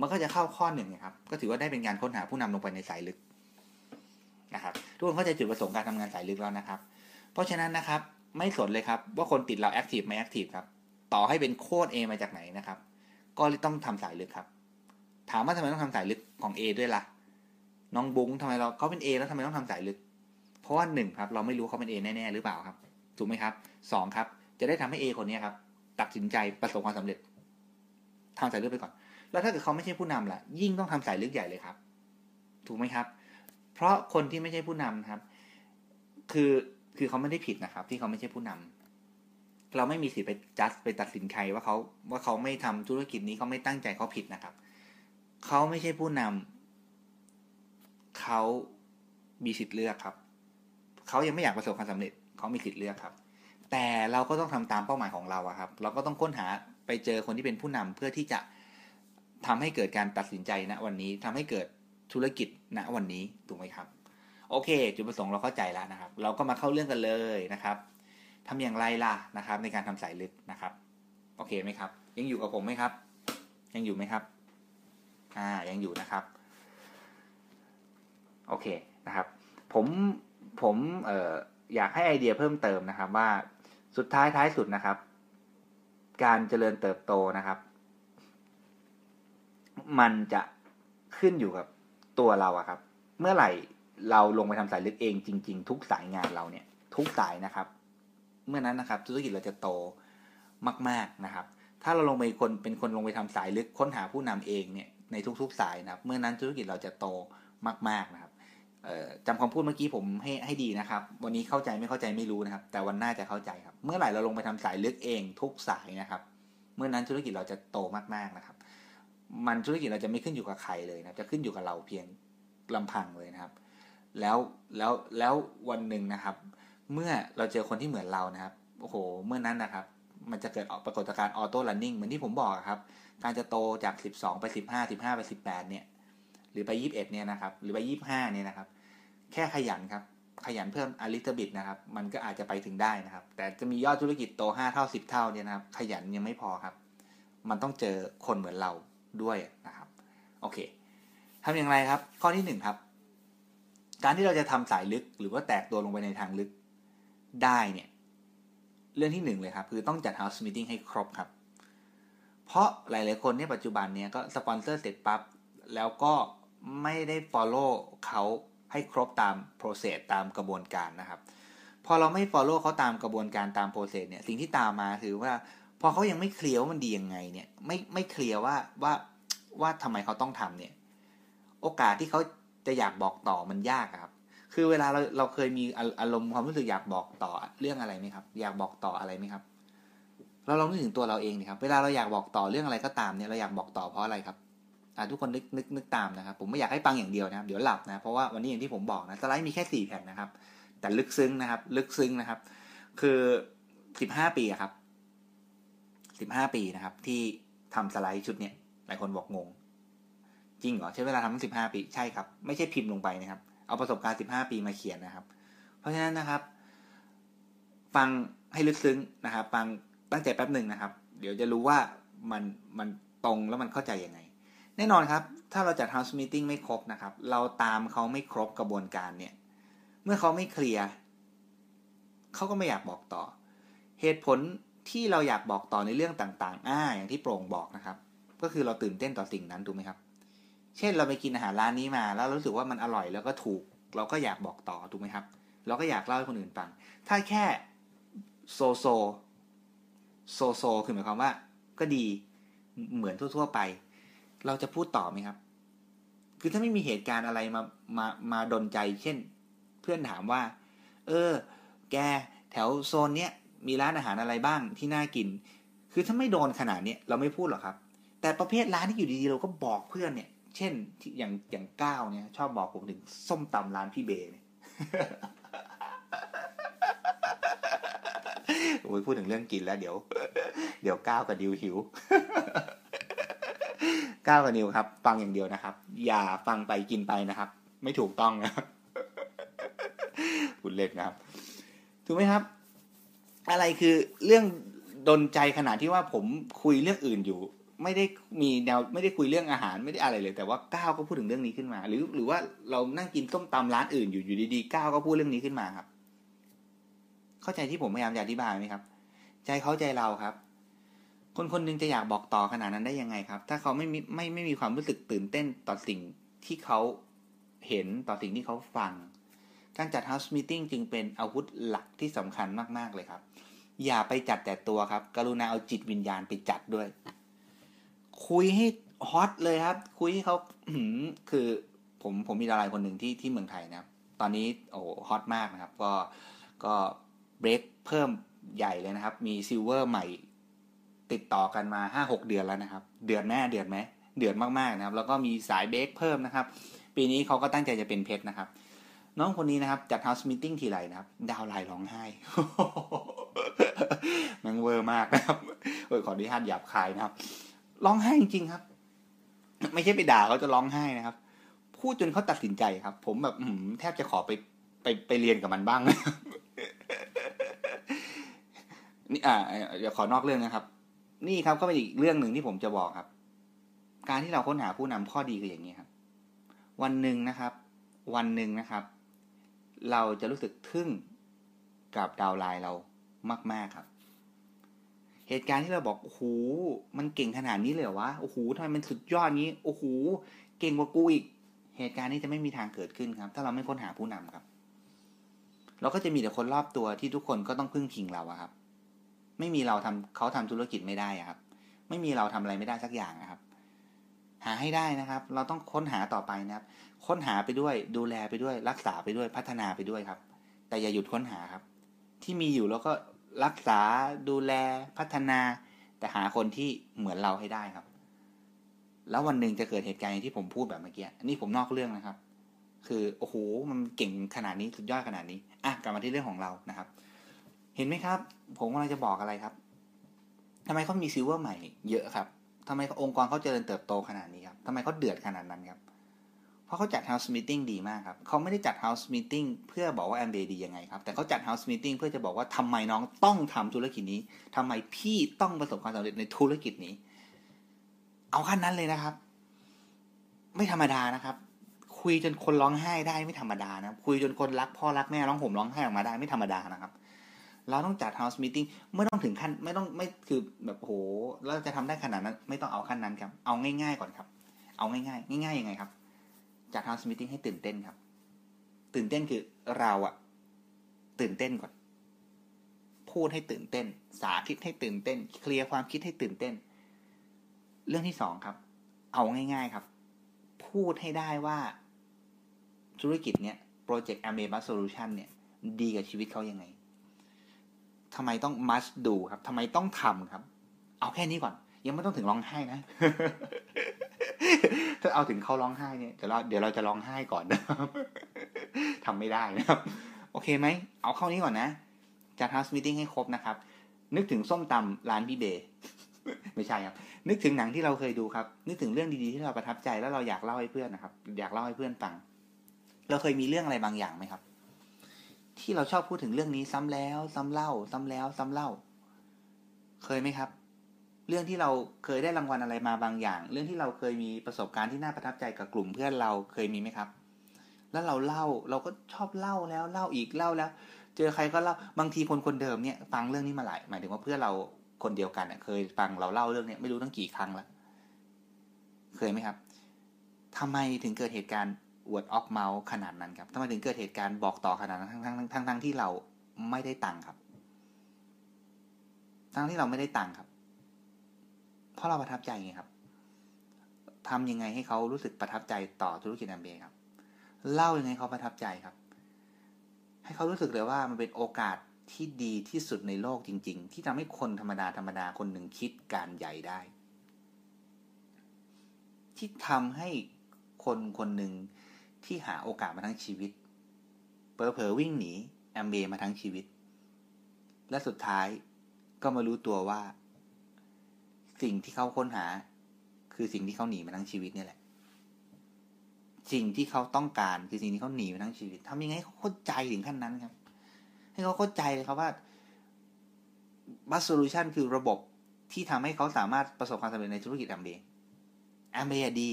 S1: มันก็จะเข้าข้อหนึ่งนะครับ ก็ถือว่าได้เป็นการค้นหาผู้นำลงไปในสายลึกนะครับทุกคนเข้าใจจุดประสงค์การทำงานสายลึกแล้วนะครับ เพราะฉะนั้นนะครับ ไม่สนเลยครับ ว่าคนติดเราแอคทีฟไม่แอคทีฟครับ ต่อให้เป็นโค้ด A มาจากไหนนะครับ ก็ต้องทำสายลึกครับ ถามว่าทำไมต้องทำสายลึกของ A ด้วยล่ะ น้องบุ้งทำไมเราเขาเป็น A แล้วทำไมต้องทำสายลึก เพราะว่าหนึ่งครับ เราไม่รู้เขาเป็น A แน่ๆหรือเปล่าครับ ถูกไหมครับสองครับ จะได้ทำให้ A คนนี้ครับ ตัดสินใจประสบความสำเร็จทำสายลึกไปก่อน แล้วถ้าเกิดเขาไม่ใช่ผู้นำล่ะ ยิ่งต้องทำสายลึกใหญ่เลยครับ ถูกไหมครับ เพราะคนที่ไม่ใช่ผู้นำครับ คือคือเขาไม่ได้ผิดนะครับ ที่เขาไม่ใช่ผู้นำเราไม่มีสิทธิ์ไปจัดไปตัดสินใครว่าเขาว่าเขาไม่ทำธุรกิจนี้เขาไม่ตั้งใจเขาผิดนะครับ เขาไม่ใช่ผู้นำเขามีสิทธิ์เลือกครับ เขายังไม่อยากประสบความสำเร็จ เขามีสิทธิ์เลือกครับ แต่เราก็ต้องทำตามเป้าหมายของเราอะครับ เราก็ต้องค้นหาไปเจอคนที่เป็นผู้นำเพื่อที่จะทำให้เกิดการตัดสินใจณวันนี้ทำให้เกิดธุรกิจณวันนี้ถูกไหมครับ โอเค จุดประสงค์เราเข้าใจแล้วนะครับ เราก็มาเข้าเรื่องกันเลยนะครับทำอย่างไรล่ะนะครับ ในการทำสายลึกนะครับ โอเคไหมครับ ยังอยู่กับผมไหมครับ ยังอยู่ไหมครับอ่ายังอยู่นะครับ โอเคนะครับ ผมผมเอ่อ อยากให้ไอเดียเพิ่มเติมนะครับว่าสุดท้ายท้ายสุดนะครับ การเจริญเติบโตนะครับ มันจะขึ้นอยู่กับตัวเราอะครับ เมื่อไหร่เราลงไปทำสายลึกเองจริง ๆ ทุกสายงานเราเนี่ย ทุกสายนะครับ เมื่อนั้นนะครับ ธุรกิจเราจะโตมาก ๆนะครับ ถ้าเราลงไปคนเป็นคนลงไปทำสายลึกค้นหาผู้นำเองเนี่ยในทุก ๆ สายนะครับ เมื่อนั้นธุรกิจเราจะโตมาก ๆนะครับ จำคำพูดเมื่อกี้ผมให้ให้ดีนะครับ วันนี้เข้าใจไม่เข้าใจไม่รู้นะครับ แต่วันหน้าจะเข้าใจครับ เมื่อไหร่เราลงไปทำสายลึกเองทุกสายนะครับ เมื่อนั้นธุรกิจเราจะโตมากๆนะครับ มันธุรกิจเราจะไม่ขึ้นอยู่กับใครเลยนะจะขึ้นอยู่กับเราเพียงลำพังเลยนะครับ แล้วแล้วแล้ววันหนึ่งนะครับ เมื่อเราเจอคนที่เหมือนเรานะครับโอ้โห เมื่อนั้นนะครับ มันจะเกิดปรากฏการณ์ออโต้ลันนิ่งเหมือนที่ผมบอกครับ การจะโตจาก 12 ไป 15 15 ไป 18 เนี่ย หรือไป21เนี่ยนะครับ หรือไป25เนี่ยนะครับ แค่ขยันครับ ขยันเพิ่มอลิตบิตนะครับ มันก็อาจจะไปถึงได้นะครับ แต่จะมียอดธุรกิจโต5เท่า10เท่าเนี่ยนะครับ ขยันยังไม่พอครับ มันต้องเจอคนเหมือนเราด้วยนะครับ โอเคทำอย่างไรครับ ข้อที่หนึ่งครับ การที่เราจะทำสายลึกหรือว่าแตกตัวลงไปในทางลึกได้เนี่ย เรื่องที่หนึ่งเลยครับ คือต้องจัด house meeting ให้ครบครับ เพราะหลาย ๆ คนเนี่ยปัจจุบันเนี่ยก็สปอนเซอร์เสร็จปั๊บแล้วก็ ไม่ได้ follow เขาให้ครบตาม process ตามกระบวนการนะครับ พอเราไม่ follow เขาตามกระบวนการตาม process เนี่ยสิ่งที่ตามมาคือว่า พอเขายังไม่เคลียร์ว่ามันดียังไงเนี่ยไม่ไม่เคลียร์ว่าว่าว่าทำไมเขาต้องทำเนี่ย โอกาสที่เขาจะอยากบอกต่อมันยากครับ คือเวลาเราเราเคยมีอารมณ์ความรู้สึกอยากบอกต่อเรื่องอะไรไหมครับ อยากบอกต่ออะไรไหมครับ เราลองนึกถึงตัวเราเองดิครับ เวลาเราอยากบอกต่อเรื่องอะไรก็ตามเนี่ยเราอยากบอกต่อเพราะอะไรครับ ทุกคนนึกนึกนึกตามนะครับ ผมไม่อยากให้ฟังอย่างเดียวนะครับ เดี๋ยวหลับนะ เพราะว่าวันนี้อย่างที่ผมบอกนะสไลด์มีแค่สี่แผ่นนะครับ แต่ลึกซึ้งนะครับ ลึกซึ้งนะครับ คือสิบห้าปีครับสิบห้าปีนะครับ ที่ทำสไลด์ชุดเนี้ยหลายคนบอกงง จริงเหรอใช้เวลาทำทั้งสิบห้าปีใช่ครับ ไม่ใช่พิมพ์ลงไปนะครับ เอาประสบการณ์สิบห้าปีมาเขียนนะครับ เพราะฉะนั้นนะครับ ฟังให้ลึกซึ้งนะครับ ฟังตั้งใจแป๊บหนึ่งนะครับ เดี๋ยวจะรู้ว่ามันมันตรงแล้วมันเข้าใจยังไง แน่นอนครับ ถ้าเราจัด house meeting ไม่ครบนะครับ เราตามเขาไม่ครบกระบวนการเนี่ย เมื่อเขาไม่เคลียร์เขาก็ไม่อยากบอกต่อ เหตุผลที่เราอยากบอกต่อในเรื่องต่างๆ อ่า อย่างที่โปร่งบอกนะครับ ก็คือเราตื่นเต้นต่อสิ่งนั้นถูกไหมครับ เช่นเราไปกินอาหารร้านนี้มา แล้วรู้สึกว่ามันอร่อยแล้วก็ถูก เราก็อยากบอกต่อถูกไหมครับ เราก็อยากเล่าให้คนอื่นฟัง ถ้าแค่ so so so so คือหมายความว่า ก็ดีเหมือนทั่ว ๆ ไป เราจะพูดต่อไหมครับ คือถ้าไม่มีเหตุการณ์อะไรมามามาดนใจ เช่น เพื่อนถามว่า เออ แกแถวโซนเนี้ยมีร้านอาหารอะไรบ้างที่น่ากิน คือถ้าไม่โดนขนาดนี้เราไม่พูดหรอกครับ แต่ประเภทร้านที่อยู่ดีๆเราก็บอกเพื่อนเนี่ย เช่นอย่างอย่างก้าวเนี่ย ชอบบอกผมถึงส้มตำร้านพี่เบเนี่ยโอ้ยพูดถึงเรื่องกินแล้วเดี๋ยว เดี๋ยวก้าวกับดิวหิว ก้าวกับนิวครับ ฟังอย่างเดียวนะครับ อย่าฟังไปกินไปนะครับ ไม่ถูกต้องนะคุณเล่นนะครับ ถูกไหมครับ อะไรคือเรื่องดนใจขนาดที่ว่าผมคุยเรื่องอื่นอยู่ ไม่ได้มีแนวไม่ได้คุยเรื่องอาหารไม่ได้อะไรเลย แต่ว่าก้าวก็พูดถึงเรื่องนี้ขึ้นมา หรือ หรือว่าเรานั่งกินส้มตำร้านอื่นอยู่อยู่ดีๆก้าวก็พูดเรื่องนี้ขึ้นมาครับ เข้าใจที่ผมพยายามจะอธิบายไหมครับ ใจเขาใจเราครับ คนคนนึงจะอยากบอกต่อขนาดนั้นได้ยังไงครับ ถ้าเขาไม่มีไม่ไม่มีความรู้สึกตื่นเต้นต่อสิ่งที่เขาเห็นต่อสิ่งที่เขาฟัง การจัด house meeting จึงเป็นอาวุธหลักที่สำคัญมาก ๆ เลยครับ อย่าไปจัดแต่ตัวครับ กรุณาเอาจิตวิญญาณไปจัดด้วย คุยให้ฮอตเลยครับ คุยให้เขาคือผมผมมีดาราคนหนึ่งที่ที่เมืองไทยนะครับ ตอนนี้โอ้ฮอตมากนะครับ ก็ก็เบรกเพิ่มใหญ่เลยนะครับ มี silver ใหม่ ติดต่อกันมาห้าหกเดือนแล้วนะครับ เดือดไหมเดือดไหมเดือดมากๆนะครับ แล้วก็มีสายเบรกเพิ่มนะครับ ปีนี้เขาก็ตั้งใจจะเป็นเพชรนะครับ น้องคนนี้นะครับจัด house meeting ทีไรนะครับ downline ร้องไห้มันเวอร์มากนะครับเออขออนุญาตหยาบคายนะครับ ร้องไห้จริงๆครับ ไม่ใช่ไปด่าเขาจะร้องไห้นะครับ พูดจนเขาตัดสินใจครับ ผมแบบแทบจะขอไปไปไปเรียนกับมันบ้างนี่อ่าเดี๋ยวขอนอกเรื่องนะครับ นี่ครับก็เป็นอีกเรื่องหนึ่งที่ผมจะบอกครับ การที่เราค้นหาผู้นำข้อดีคืออย่างนี้ครับ วันหนึ่งนะครับ วันหนึ่งนะครับ เราจะรู้สึกทึ่งกับดาวไลน์เรามาก ๆครับ เหตุการณ์ที่เราบอกโอ้โหมันเก่งขนาดนี้เลยวะโอ้โหทำไมมันสุดยอดนี้โอ้โหเก่งกว่ากูอีก เหตุการณ์นี้จะไม่มีทางเกิดขึ้นครับ ถ้าเราไม่ค้นหาผู้นำครับ เราก็จะมีแต่คนรอบตัวที่ทุกคนก็ต้องพึ่งพิงเราครับ ไม่มีเราทำเขาทำธุรกิจไม่ได้ครับ ไม่มีเราทำอะไรไม่ได้สักอย่างนะครับ หาให้ได้นะครับ เราต้องค้นหาต่อไปนะครับ ค้นหาไปด้วยดูแลไปด้วย รักษาไปด้วยพัฒนาไปด้วยครับ แต่อย่าหยุดค้นหาครับ ที่มีอยู่แล้วก็รักษาดูแลพัฒนา แต่หาคนที่เหมือนเราให้ได้ครับ แล้ววันหนึ่งจะเกิดเหตุการณ์ที่ผมพูดแบบเมื่อกี้อันนี้ผมนอกเรื่องนะครับ คือโอ้โหมันเก่งขนาดนี้สุดยอดขนาดนี้อะกลับมาที่เรื่องของเรานะครับ เห็นไหมครับ ผมกำลังจะบอกอะไรครับทำไมเขามี silver ใหม่เยอะครับทำไมองค์กรเขาเจริญเติบโตขนาดนี้ครับทำไมเขาเดือดขนาดนั้นครับ เพราะเขาจัด house meeting ดีมากครับ เขาไม่ได้จัด house meeting เพื่อบอกว่า MBA ดียังไงครับ แต่เขาจัด house meeting เพื่อจะบอกว่าทำไมน้องต้องทำธุรกิจนี้ทำไมพี่ต้องประสบความสำเร็จในธุรกิจนี้ เอาขั้นนั้นเลยนะครับ ไม่ธรรมดานะครับคุยจนคนร้องไห้ได้ไม่ธรรมดานะคุยจนคนรักพ่อรักแม่ร้องห่มร้องไห้ออกมาได้ไม่ธรรมดานะครับ เราต้องจัด house meeting ไม่ต้องถึงขั้นไม่ต้องไม่คือแบบโหเราจะทำได้ขนาดนั้น ไม่ต้องเอาขั้นนั้นครับ เอาง่ายๆก่อนครับ เอาง่ายๆง่ายๆยังไงครับ จัด house meeting ให้ตื่นเต้นครับ ตื่นเต้นคือเราอะตื่นเต้นก่อน พูดให้ตื่นเต้น สาธิตให้ตื่นเต้น เคลียร์ความคิดให้ตื่นเต้น เรื่องที่สองครับ เอาง่าย ๆครับ พูดให้ได้ว่าธุรกิจเนี้ยโปรเจกต์ a m e b u s Solution เนี่ย ดีกับชีวิตเขายังไง ทำไมต้อง must do ครับทำไมต้องทำครับ เอาแค่นี้ก่อน ยังไม่ต้องถึงร้องไห้นะ ถ้าเอาถึงเขาร้องไห้เนี่ยเดี๋ยวเราเดี๋ยวเราจะร้องไห้ก่อนนะครับทำไม่ได้นะครับ โอเคไหม เอาเข้านี้ก่อนนะจัด house meeting ให้ครบนะครับ นึกถึงส้มตำร้านพี่เบไม่ใช่ครับ นึกถึงหนังที่เราเคยดูครับ นึกถึงเรื่องดีๆที่เราประทับใจแล้วเราอยากเล่าให้เพื่อนนะครับ อยากเล่าให้เพื่อนฟัง เราเคยมีเรื่องอะไรบางอย่างไหมครับ ที่เราชอบพูดถึงเรื่องนี้ซ้ำแล้ว ซ้ำเล่า ซ้ำแล้ว ซ้ำเล่า เคยไหมครับ เรื่องที่เราเคยได้รางวัลอะไรมาบางอย่าง เรื่องที่เราเคยมีประสบการณ์ที่น่าประทับใจกับกลุ่มเพื่อนเราเคยมีไหมครับ แล้วเราเล่าเราก็ชอบเล่าแล้วเล่าอีกเล่าแล้ว เจอใครก็เล่าบางทีคนคนเดิมเนี่ย ฟังเรื่องนี้มาหลายหมายถึงว่าเพื่อนเราคนเดียวกันเน่ยเคยฟังเราเล่าเรื่องนี้ไม่รู้ตั้งกี่ครั้งแล้ว เคยไหมครับทำไมถึงเกิดเหตุการณ์ word of mouth ขนาดนั้นครับทำไมถึงเกิดเหตุการณ์บอกต่อขนาดนั้นทั้งทั้งทั้งทั้งที่เราไม่ได้ตังค์ครับ ทั้งที่เราไม่ได้ตังค์ครับ เพราะเราประทับใจไงครับทำยังไงให้เขารู้สึกประทับใจต่อธุรกิจแอมเบครับ เล่ายังไงเขาประทับใจครับ ให้เขารู้สึกเลยว่ามันเป็นโอกาสที่ดีที่สุดในโลกจริง ๆ ที่ทำให้คนธรรมดาธรรมดาคนหนึ่งคิดการใหญ่ได้ ที่ทำให้คนคนหนึ่ง ที่หาโอกาสมาทั้งชีวิตเผลอๆวิ่งหนีแอมเบมาทั้งชีวิต และสุดท้ายก็มารู้ตัวว่า สิ่งที่เขาค้นหา คือสิ่งที่เขาหนีมาทั้งชีวิตนี่แหละ สิ่งที่เขาต้องการคือสิ่งที่เขาหนีมาทั้งชีวิตทำยังไงเขาเข้าใจถึงขั้นนั้นครับ ให้เขาเข้าใจเลยครับว่า Bus Solution คือระบบที่ทำให้เขาสามารถประสบความสำเร็จในธุรกิจแอมเบแอมเบดี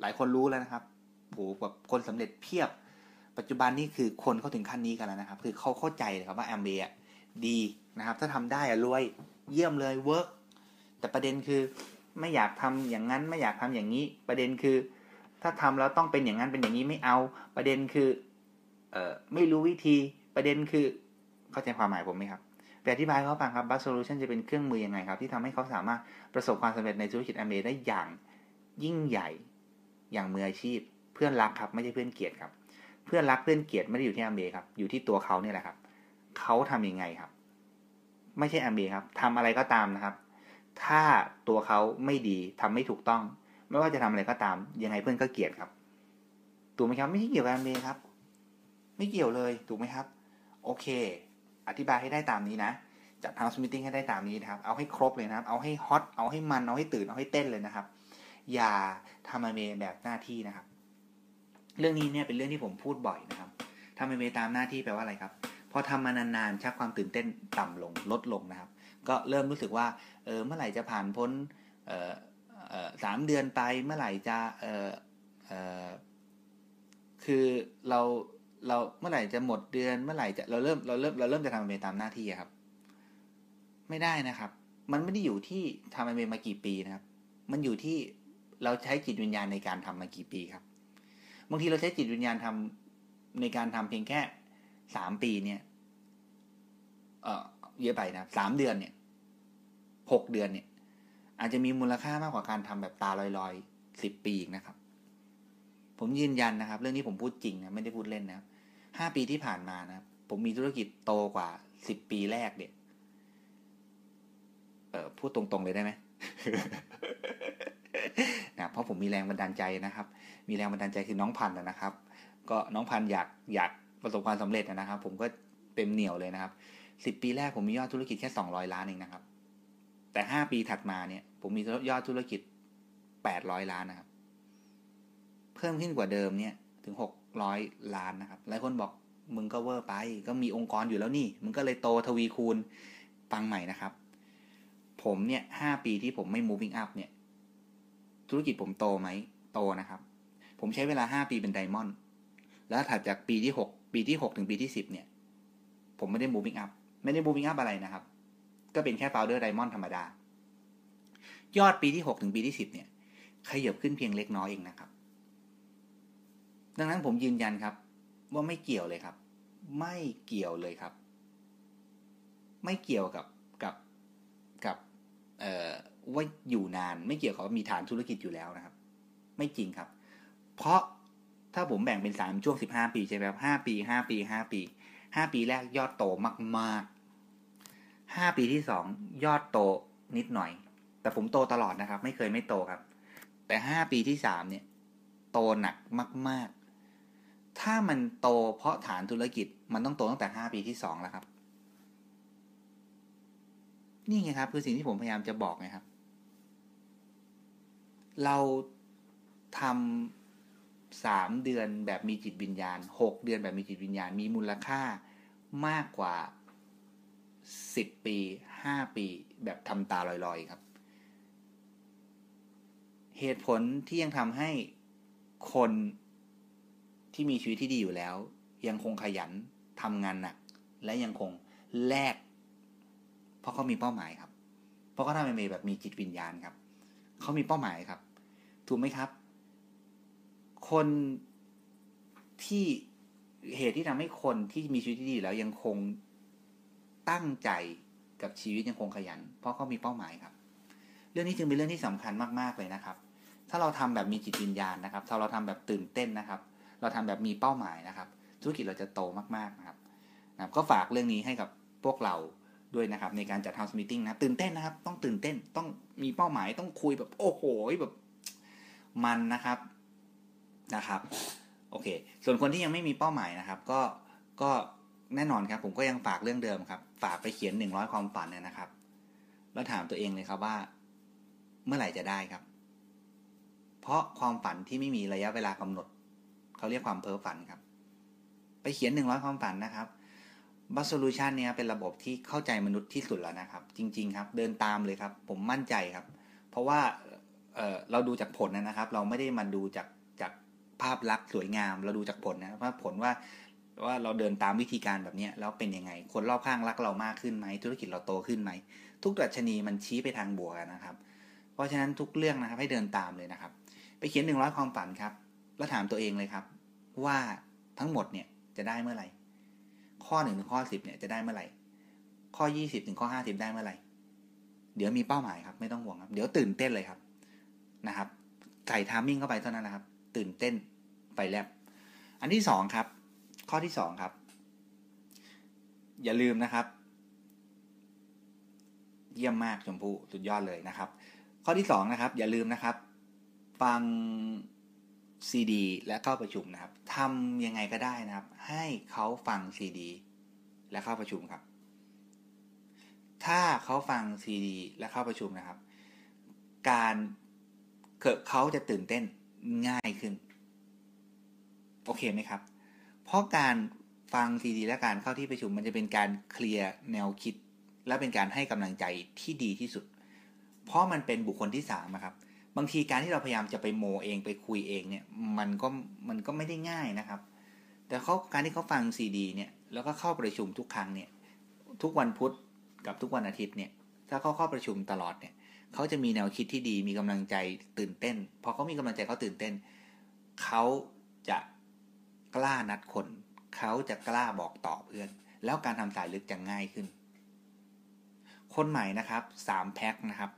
S1: หลายคนรู้แล้วนะครับ หแบบคนสำเร็จเพียบ ปัจจุบันนี่คือคนเขาถึงขั้นนี้กันแล้วนะครับ คือเขาเข้าใจเลยครับว่าแอมเบดีนะครับ ถ้าทำได้อะรวยเยี่ยมเลย work แต่ประเด็นคือไม่อยากทำอย่างนั้นไม่อยากทำอย่างนี้ ประเด็นคือ ถ้าทำแล้วต้องเป็นอย่างนั้นเป็นอย่างนี้ไม่เอา ประเด็นคือเอ่อไม่รู้วิธีประเด็นคือเข้าใจความหมายผมไหมครับไปอธิบายเขาฟังครับ Bus Solution จะเป็นเครื่องมือยังไงครับ ที่ทำให้เขาสามารถประสบความสำเร็จในธุรกิจแอมเบได้อย่างยิ่งใหญ่อย่างมืออาชีพ พื่อนรักครับไม่ใช่เพื่อนเกลียดครับ เพื่อนรักเพื่อนเกลียดไม่ได้อยู่ที่อมเบครับ อยู่ที่ตัวเขาเนี่ยแหละครับเขาทำยังไงครับ ไม่ใช่อมเบครับทำอะไรก็ตามนะครับ ถ้าตัวเขาไม่ดีทำไม่ถูกต้อง ไม่ว่าจะทำอะไรก็ตาม ยังไงเพื่อนก็เกลียดครับถูกไหมครับไม่ใช่เกี่ยวกับอมเบครับ ไม่เกี่ยวเลยถูกไหมครับ โอเค อธิบายให้ได้ตามนี้นะจัดทางสมิ e ติ้งให้ได้ตามนี้นะครับ เอาให้ครบเลยนะครับ เอาให้ฮอต เอาให้มัน เอาให้ตื่น เอาให้เต้นเลยนะครับ อย่าทำอเมแบบหน้าที่นะครับ เรื่องนี้เนี่ยเป็นเรื่องที่ผมพูดบ่อยนะครับทำอเมตามหน้าที่แปลว่าอะไรครับพอทำมานานๆชักความตื่นเต้นต่ำลงลดลงนะครับ ก็เริ่มรู้สึกว่าเออเมื่อไหร่จะผ่านพ้นเออเออสามเดือนไปเมื่อไหร่จะเออเออคือเราเราเมื่อไหร่จะหมดเดือนเมื่อไหร่จะเราเริ่มเราเริ่มเราเริ่มจะทำเมตามหน้าที่ครับ ไม่ได้นะครับ มันไม่ได้อยู่ที่ทำเมมากี่ปีนะครับ มันอยู่ที่เราใช้จิตวิญญาณในการทำมากี่ปีครับ บางทีเราใช้จิตวิญญาณทำในการทำเพียงแค่สามปีเนี่ย เออเยอะไปนะสามเดือนเนี่ยหกเดือนเนี่ย อาจจะมีมูลค่ามากกว่าการทำแบบตาลอยๆสิบปีอีกนะครับ ผมยืนยันนะครับ เรื่องนี้ผมพูดจริงนะไม่ได้พูดเล่นนะห้าปีที่ผ่านมานะผมมีธุรกิจโตกว่าสิบปีแรกเนี่ยเออพูดตรงๆเลยได้ไหม นะเพราะผมมีแรงบันดาลใจนะครับ มีแรงบันดาลใจคือน้องพันธ์นะครับ ก็น้องพันธ์อยากอยากประสบความสำเร็จนะครับ ผมก็เต็มเหนียวเลยนะครับสิบปีแรกผมมียอดธุรกิจแค่สองร้อยล้านเองนะครับ แต่ห้าปีถัดมาเนี่ย ผมมียอดธุรกิจแปดร้อยล้านนะครับ เพิ่มขึ้นกว่าเดิมเนี่ย ถึงหกร้อยล้านนะครับ หลายคนบอกมึงก็เวอร์ไป ก็มีองค์กรอยู่แล้วนี่ มึงก็เลยโตทวีคูณฟังใหม่นะครับ ผมเนี่ยห้าปีที่ผมไม่ moving up เนี่ย ธุรกิจผมโตไหมโตนะครับ ผมใช้เวลาห้าปีเป็นไดมอนด์แล้วถัดจากปีที่หกปีที่หกถึงปีที่สิบเนี่ย ผมไม่ได้ moving up ไม่ได้ moving up อะไรนะครับ ก็เป็นแค่ founder diamond ธรรมดา ยอดปีที่หกถึงปีที่สิบเนี่ยขยับขึ้นเพียงเล็กน้อยเองนะครับ ดังนั้นผมยืนยันครับ ว่าไม่เกี่ยวเลยครับ ไม่เกี่ยวเลยครับ ไม่เกี่ยวกับกับกับเอ่อ ว่าอยู่นานไม่เกี่ยวกับมีฐานธุรกิจอยู่แล้วนะครับ ไม่จริงครับ เพราะถ้าผมแบ่งเป็นสามช่วงสิบห้าปีใช่ไหมครับห้าปีห้าปีห้าปีห้าปีแรกยอดโตมากๆห้าปีที่สองยอดโตนิดหน่อย แต่ผมโตตลอดนะครับ ไม่เคยไม่โตครับ แต่ห้าปีที่สามเนี่ย โตหนักมาก ๆ ถ้ามันโตเพราะฐานธุรกิจมันต้องโตตั้งแต่ห้าปีที่สองแล้วครับ นี่ไงครับ คือสิ่งที่ผมพยายามจะบอกไงครับ เราทำสามเดือนแบบมีจิตวิญญาณหกเดือนแบบมีจิตวิญญาณ มีมูลค่ามากกว่าสิบปีห้าปี แบบทำตาลอยๆครับ เหตุผลที่ยังทำให้คนที่มีชีวิตที่ดีอยู่แล้ว ยังคงขยันทำงานหนัก และยังคงแลกเพราะเขามีเป้าหมายครับ เพราะเขาทำเป็นแบบมีจิตวิญญาณครับ เขามีเป้าหมายครับ ถูกไหมครับ คนที่เหตุที่ทำให้คนที่มีชีวิตที่ดีแล้วยังคงตั้งใจกับชีวิตยังคงขยัน เพราะเขามีเป้าหมายครับ เรื่องนี้จึงเป็นเรื่องที่สำคัญมากๆเลยนะครับ ถ้าเราทำแบบมีจิตวิญญาณนะครับ ถ้าเราทำแบบตื่นเต้นนะครับ เราทำแบบมีเป้าหมายนะครับ ธุรกิจเราจะโตมากๆนะครับนะก็ฝากเรื่องนี้ให้กับพวกเราด้วยนะครับ ในการจัด house meeting นะตื่นเต้นนะครับ ต้องตื่นเต้นต้องมีเป้าหมายต้องคุยแบบโอ้โหแบบ มันนะครับนะครับโอเค ส่วนคนที่ยังไม่มีเป้าหมายนะครับ ก็ก็แน่นอนครับ ผมก็ยังฝากเรื่องเดิมครับ ฝากไปเขียนหนึ่งร้อยความฝันเนี่ยนะครับ แล้วถามตัวเองเลยครับว่า เมื่อไหร่จะได้ครับ เพราะความฝันที่ไม่มีระยะเวลากำหนดเขาเรียกความเพ้อฝันครับ ไปเขียนหนึ่งร้อยความฝันนะครับ Bus Solution เนี่ยเป็นระบบที่เข้าใจมนุษย์ที่สุดแล้วนะครับ จริง ๆ ครับ เดินตามเลยครับ ผมมั่นใจครับ เพราะว่า เราดูจากผลนะครับ เราไม่ได้มาดูจากจากภาพลักษณ์สวยงาม เราดูจากผลนะว่าผลว่าว่าเราเดินตามวิธีการแบบนี้แล้วเป็นยังไง คนรอบข้างรักเรามากขึ้นไหมธุรกิจเราโตขึ้นไหม ทุกดัชนีมันชี้ไปทางบวกนะครับ เพราะฉะนั้นทุกเรื่องนะครับให้เดินตามเลยนะครับ ไปเขียนหนึ่งร้อยความฝันครับ แล้วถามตัวเองเลยครับ ว่าทั้งหมดเนี่ยจะได้เมื่อไหร่ ข้อหนึ่งถึงข้อสิบเนี่ยจะได้เมื่อไหร่ ข้อยี่สิบถึงข้อห้าสิบได้เมื่อไหร่ เดี๋ยวมีเป้าหมายครับ ไม่ต้องห่วงครับ เดี๋ยวตื่นเต้นเลยครับ นะครับใส่ทามมิ่งเข้าไปเท่านั้นนะครับ ตื่นเต้นไปแล้วอันที่สองครับ ข้อที่สองครับ อย่าลืมนะครับ เยี่ยมมากชมพู่สุดยอดเลยนะครับ ข้อที่สองนะครับ อย่าลืมนะครับ ฟังซีดีและเข้าประชุมนะครับทำยังไงก็ได้นะครับ ให้เขาฟังซีดีและเข้าประชุมครับ ถ้าเขาฟังซีดีและเข้าประชุมนะครับ การ เกิดเขาจะตื่นเต้นง่ายขึ้น โอเคไหมครับ เพราะการฟังซีดีและการเข้าที่ประชุมมันจะเป็นการเคลียร์แนวคิด และเป็นการให้กำลังใจที่ดีที่สุด เพราะมันเป็นบุคคลที่สามครับ บางทีการที่เราพยายามจะไปโมเองไปคุยเองเนี่ย มันก็มันก็ไม่ได้ง่ายนะครับ แต่เขาการที่เขาฟังซีดีเนี่ยแล้วก็เข้าประชุมทุกครั้งเนี่ย ทุกวันพุธกับทุกวันอาทิตย์เนี่ย ถ้าเขาเข้าประชุมตลอดเนี่ย เขาจะมีแนวคิดที่ดีมีกำลังใจตื่นเต้น พอเขามีกำลังใจเขาตื่นเต้น เขาจะกล้านัดคน เขาจะกล้าบอกต่อเพื่อน แล้วการทำสายลึกจะง่ายขึ้น คนใหม่นะครับสามแพ็คนะครับ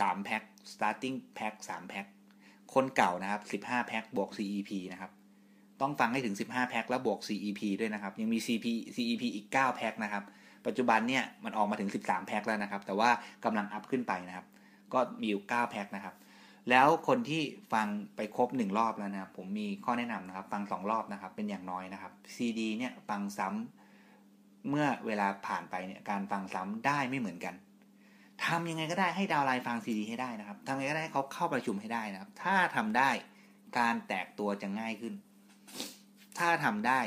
S1: สามแพ็ค starting pack สามแพ็ค คนเก่านะครับสิบห้าแพ็คบวก CEP นะครับ ต้องฟังให้ถึงสิบห้าแพ็คแล้วบวก CEP ด้วยนะครับ ยังมี CP CEP อีกเก้าแพ็คนะครับ ปัจจุบันเนี่ยมันออกมาถึงสิบามแพ็คแล้วนะครับ แต่ว่ากำลังอัพขึ้นไปนะครับ ก็มีอยู่ 9 แพ็คนะครับ แล้วคนที่ฟังไปครบ 1 รอบแล้วนะครับ ผมมีข้อแนะนำนะครับ ฟัง 2 รอบนะครับ เป็นอย่างน้อยนะครับ CD เนี่ยฟังซ้ำเมื่อเวลาผ่านไปเนี่ยการฟังซ้ำได้ไม่เหมือนกันทำยังไงก็ได้ให้ดาวไลน์ฟังซีดีให้ได้นะครับทำยังไงก็ได้ให้เขาเข้าประชุมให้ได้นะครับ ถ้าทำได้การแตกตัวจะง่ายขึ้น ถ้าทำได้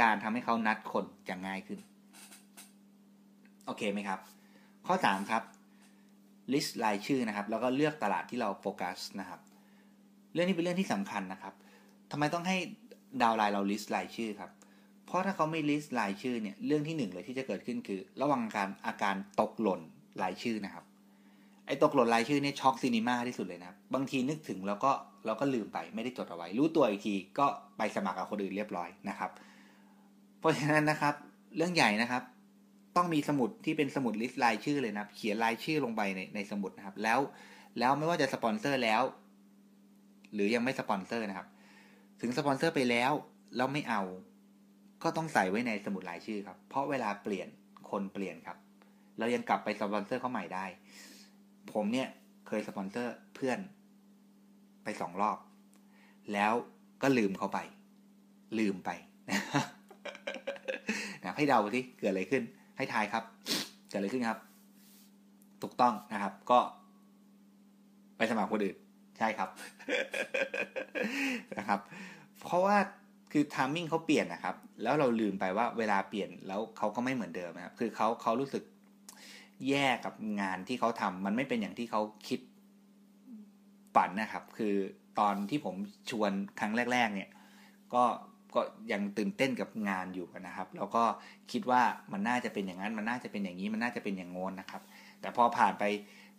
S1: การทำให้เขานัดคนจะง่ายขึ้น โอเคไหมครับ ข้อ 3 ครับ list รายชื่อนะครับ แล้วก็เลือกตลาดที่เราโฟกัสนะครับ เรื่องนี้เป็นเรื่องที่สำคัญนะครับทำไมต้องให้ downline เรา list รายชื่อครับ เพราะถ้าเขาไม่ list รายชื่อเนี่ย เรื่องที่หนึ่งเลยที่จะเกิดขึ้นคือ ระวังการอาการตกหล่นรายชื่อนะครับ ไอ้ตกหล่นรายชื่อเนี่ย shock cinema ที่สุดเลยนะครับบางทีนึกถึงแล้วก็เราก็ลืมไปไม่ได้จดเอาไว้ รู้ตัวอีกทีก็ไปสมัครกับคนอื่นเรียบร้อยนะครับ เพราะฉะนั้นนะครับ เรื่องใหญ่นะครับ ต้องมีสมุดที่เป็นสมุด list รายชื่อเลยนะครับเขียนรายชื่อลงไปในในสมุดนะครับ แล้วแล้วไม่ว่าจะสปอนเซอร์แล้ว หรือยังไม่สปอนเซอร์นะครับ ถึงสปอนเซอร์ไปแล้วแล้วไม่เอา ก็ต้องใส่ไว้ในสมุดรายชื่อครับ เพราะเวลาเปลี่ยนคนเปลี่ยนครับ เรายังกลับไปสปอนเซอร์เขาใหม่ได้ ผมเนี่ยเคยสปอนเซอร์เพื่อนไปสองรอบ แล้วก็ลืมเขาไป ลืมไปนะให้เดาสิเกิดอะไรขึ้น ให้ทายครับเกิดอะไรขึ้นครับ ถูกต้องนะครับ ก็ ไปสมัครคนอื่นใช่ครับนะครับ เพราะว่าคือทามมิ่งเขาเปลี่ยนนะครับ แล้วเราลืมไปว่าเวลาเปลี่ยนแล้วเขาก็ไม่เหมือนเดิมนะครับ คือเขาเขารู้สึกแย่กับงานที่เขาทำมันไม่เป็นอย่างที่เขาคิดฝันนะครับ คือตอนที่ผมชวนครั้งแรก ๆ เนี่ย ก็ ก็ยังตื่นเต้นกับงานอยู่นะครับ แล้วก็คิดว่ามันน่าจะเป็นอย่างนั้นมันน่าจะเป็นอย่างนี้มันน่าจะเป็นอย่างโน้นะครับ แต่พอผ่านไป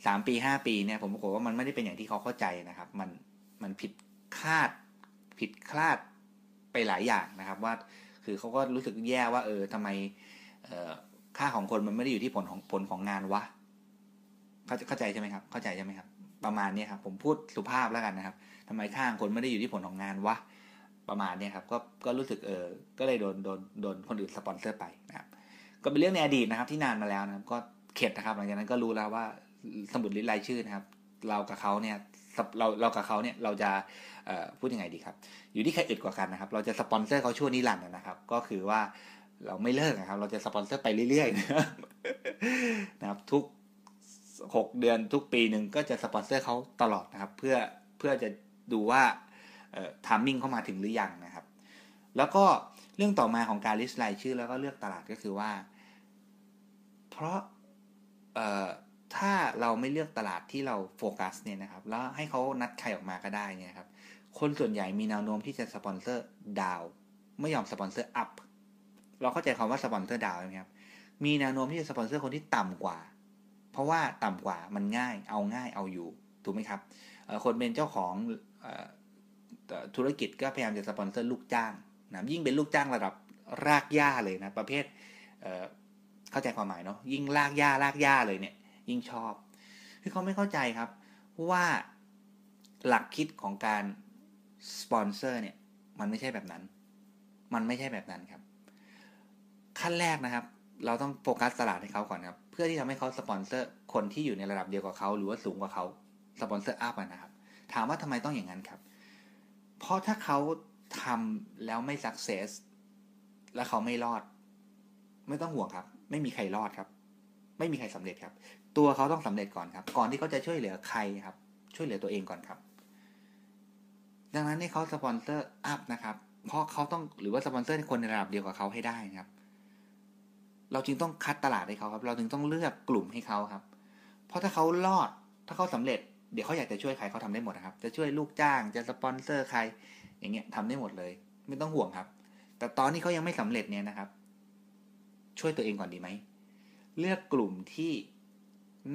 S1: สามปีห้าปีเนี่ยผมบอกว่ามันไม่ได้เป็นอย่างที่เขาเข้าใจนะครับ มันมันผิดคาดผิดคลาดไปหลายอย่างนะครับ ว่าคือเขาก็รู้สึกแย่ว่าเออทำไมออค่าของคนมันไม่ได้อยู่ที่ผลของผลของงานวะเข้าเข้าใจใช่ไหมครับ เข้าใจใช่ไหมครับ ประมาณนี้ครับ ผมพูดสุภาพแล้วกันนะครับทำไมค่าของคนไม่ได้อยู่ที่ผลของงานวะ ประมาณนี้ครับก็ก็รู้สึกเออก็เลยโดนโดนโดนคนอื่นสปอนเซอร์ไปนะครับ ก็เป็นเรื่องในอดีตนะครับ ที่นานมาแล้วนะครับ ก็เข็ดนะครับ หลังจากนั้นก็รู้แล้วว่าสมุดลิรายชื่อนะครับ เรากับเขาเนี่ยเราเรากับเขาเนี่ยเราจะพูดยังไงดีครับ อยู่ที่ใครอึดกว่ากันนะครับ เราจะสปอนเซอร์เขาชั่วนิรันดร์นะครับ ก็คือว่าเราไม่เลิกนะครับ เราจะสปอนเซอร์ไปเรื่อยๆนะครับ ทุกหกเดือนทุกปีหนึ่งก็จะสปอนเซอร์เขาตลอดนะครับ เพื่อเพื่อจะดูว่า timing เข้ามาถึงหรือยังนะครับ แล้วก็เรื่องต่อมาของการ list รายชื่อแล้วก็เลือกตลาดก็คือว่า เพราะถ้าเราไม่เลือกตลาดที่เราโฟกัสเนี่ยนะครับ แล้วให้เขานัดใครออกมาก็ได้เนี่ยครับ คนส่วนใหญ่มีแนวโน้มที่จะสปอนเซอร์down ไม่ยอม sponsor up เราเข้าใจคำว่า sponsor down ไหมครับ มีแนวโน้มที่จะสปอนเซอร์คนที่ต่ำกว่า เพราะว่าต่ำกว่ามันง่าย เอาง่ายเอาอยู่ ถูกไหมครับ คนเป็นเจ้าของ ธุรกิจก็พยายามจะสปอนเซอร์ลูกจ้างนะยิ่งเป็นลูกจ้างระดับรากหญ้าเลยนะ ประเภทเข้าใจความหมายเนาะยิ่งรากหญ้ารากหญ้าเลยเนี่ย ยิ่งชอบ คือเขาไม่เข้าใจครับว่าหลักคิดของการสปอนเซอร์เนี่ย มันไม่ใช่แบบนั้น มันไม่ใช่แบบนั้นครับ ขั้นแรกนะครับ เราต้องโฟกัสตลาดให้เขาก่อนครับ เพื่อที่ทำให้เขาสปอนเซอร์คนที่อยู่ในระดับเดียวกับเขาหรือว่าสูงกว่าเขา sponsor up นะครับ ถามว่าทำไมต้องอย่างนั้นครับ เพราะถ้าเขาทำแล้วไม่ success แล้วเขาไม่รอด ไม่ต้องห่วงครับ ไม่มีใครรอดครับ ไม่มีใครสำเร็จครับ ตัวเขาต้องสำเร็จก่อนครับ ก่อนที่เขาจะช่วยเหลือใครครับ ช่วยเหลือตัวเองก่อนครับ ดังนั้นให้เขา sponsor up นะครับ เพราะเขาต้องหรือว่าสปอนเซอร์คนในระดับเดียวกับเขาให้ได้ครับ เราจึงต้องคัดตลาดให้เขาครับ เราจึงต้องเลือกกลุ่มให้เขาครับ เพราะถ้าเขารอด ถ้าเขาสำเร็จ เดี๋ยวเขาอยากจะช่วยใครเขาทำได้หมดนะครับ จะช่วยลูกจ้างจะสปอนเซอร์ใคร อย่างเงี้ยทำได้หมดเลย ไม่ต้องห่วงครับ แต่ตอนที่เขายังไม่สำเร็จเนี่ยนะครับ ช่วยตัวเองก่อนดีไหมเลือกกลุ่มที่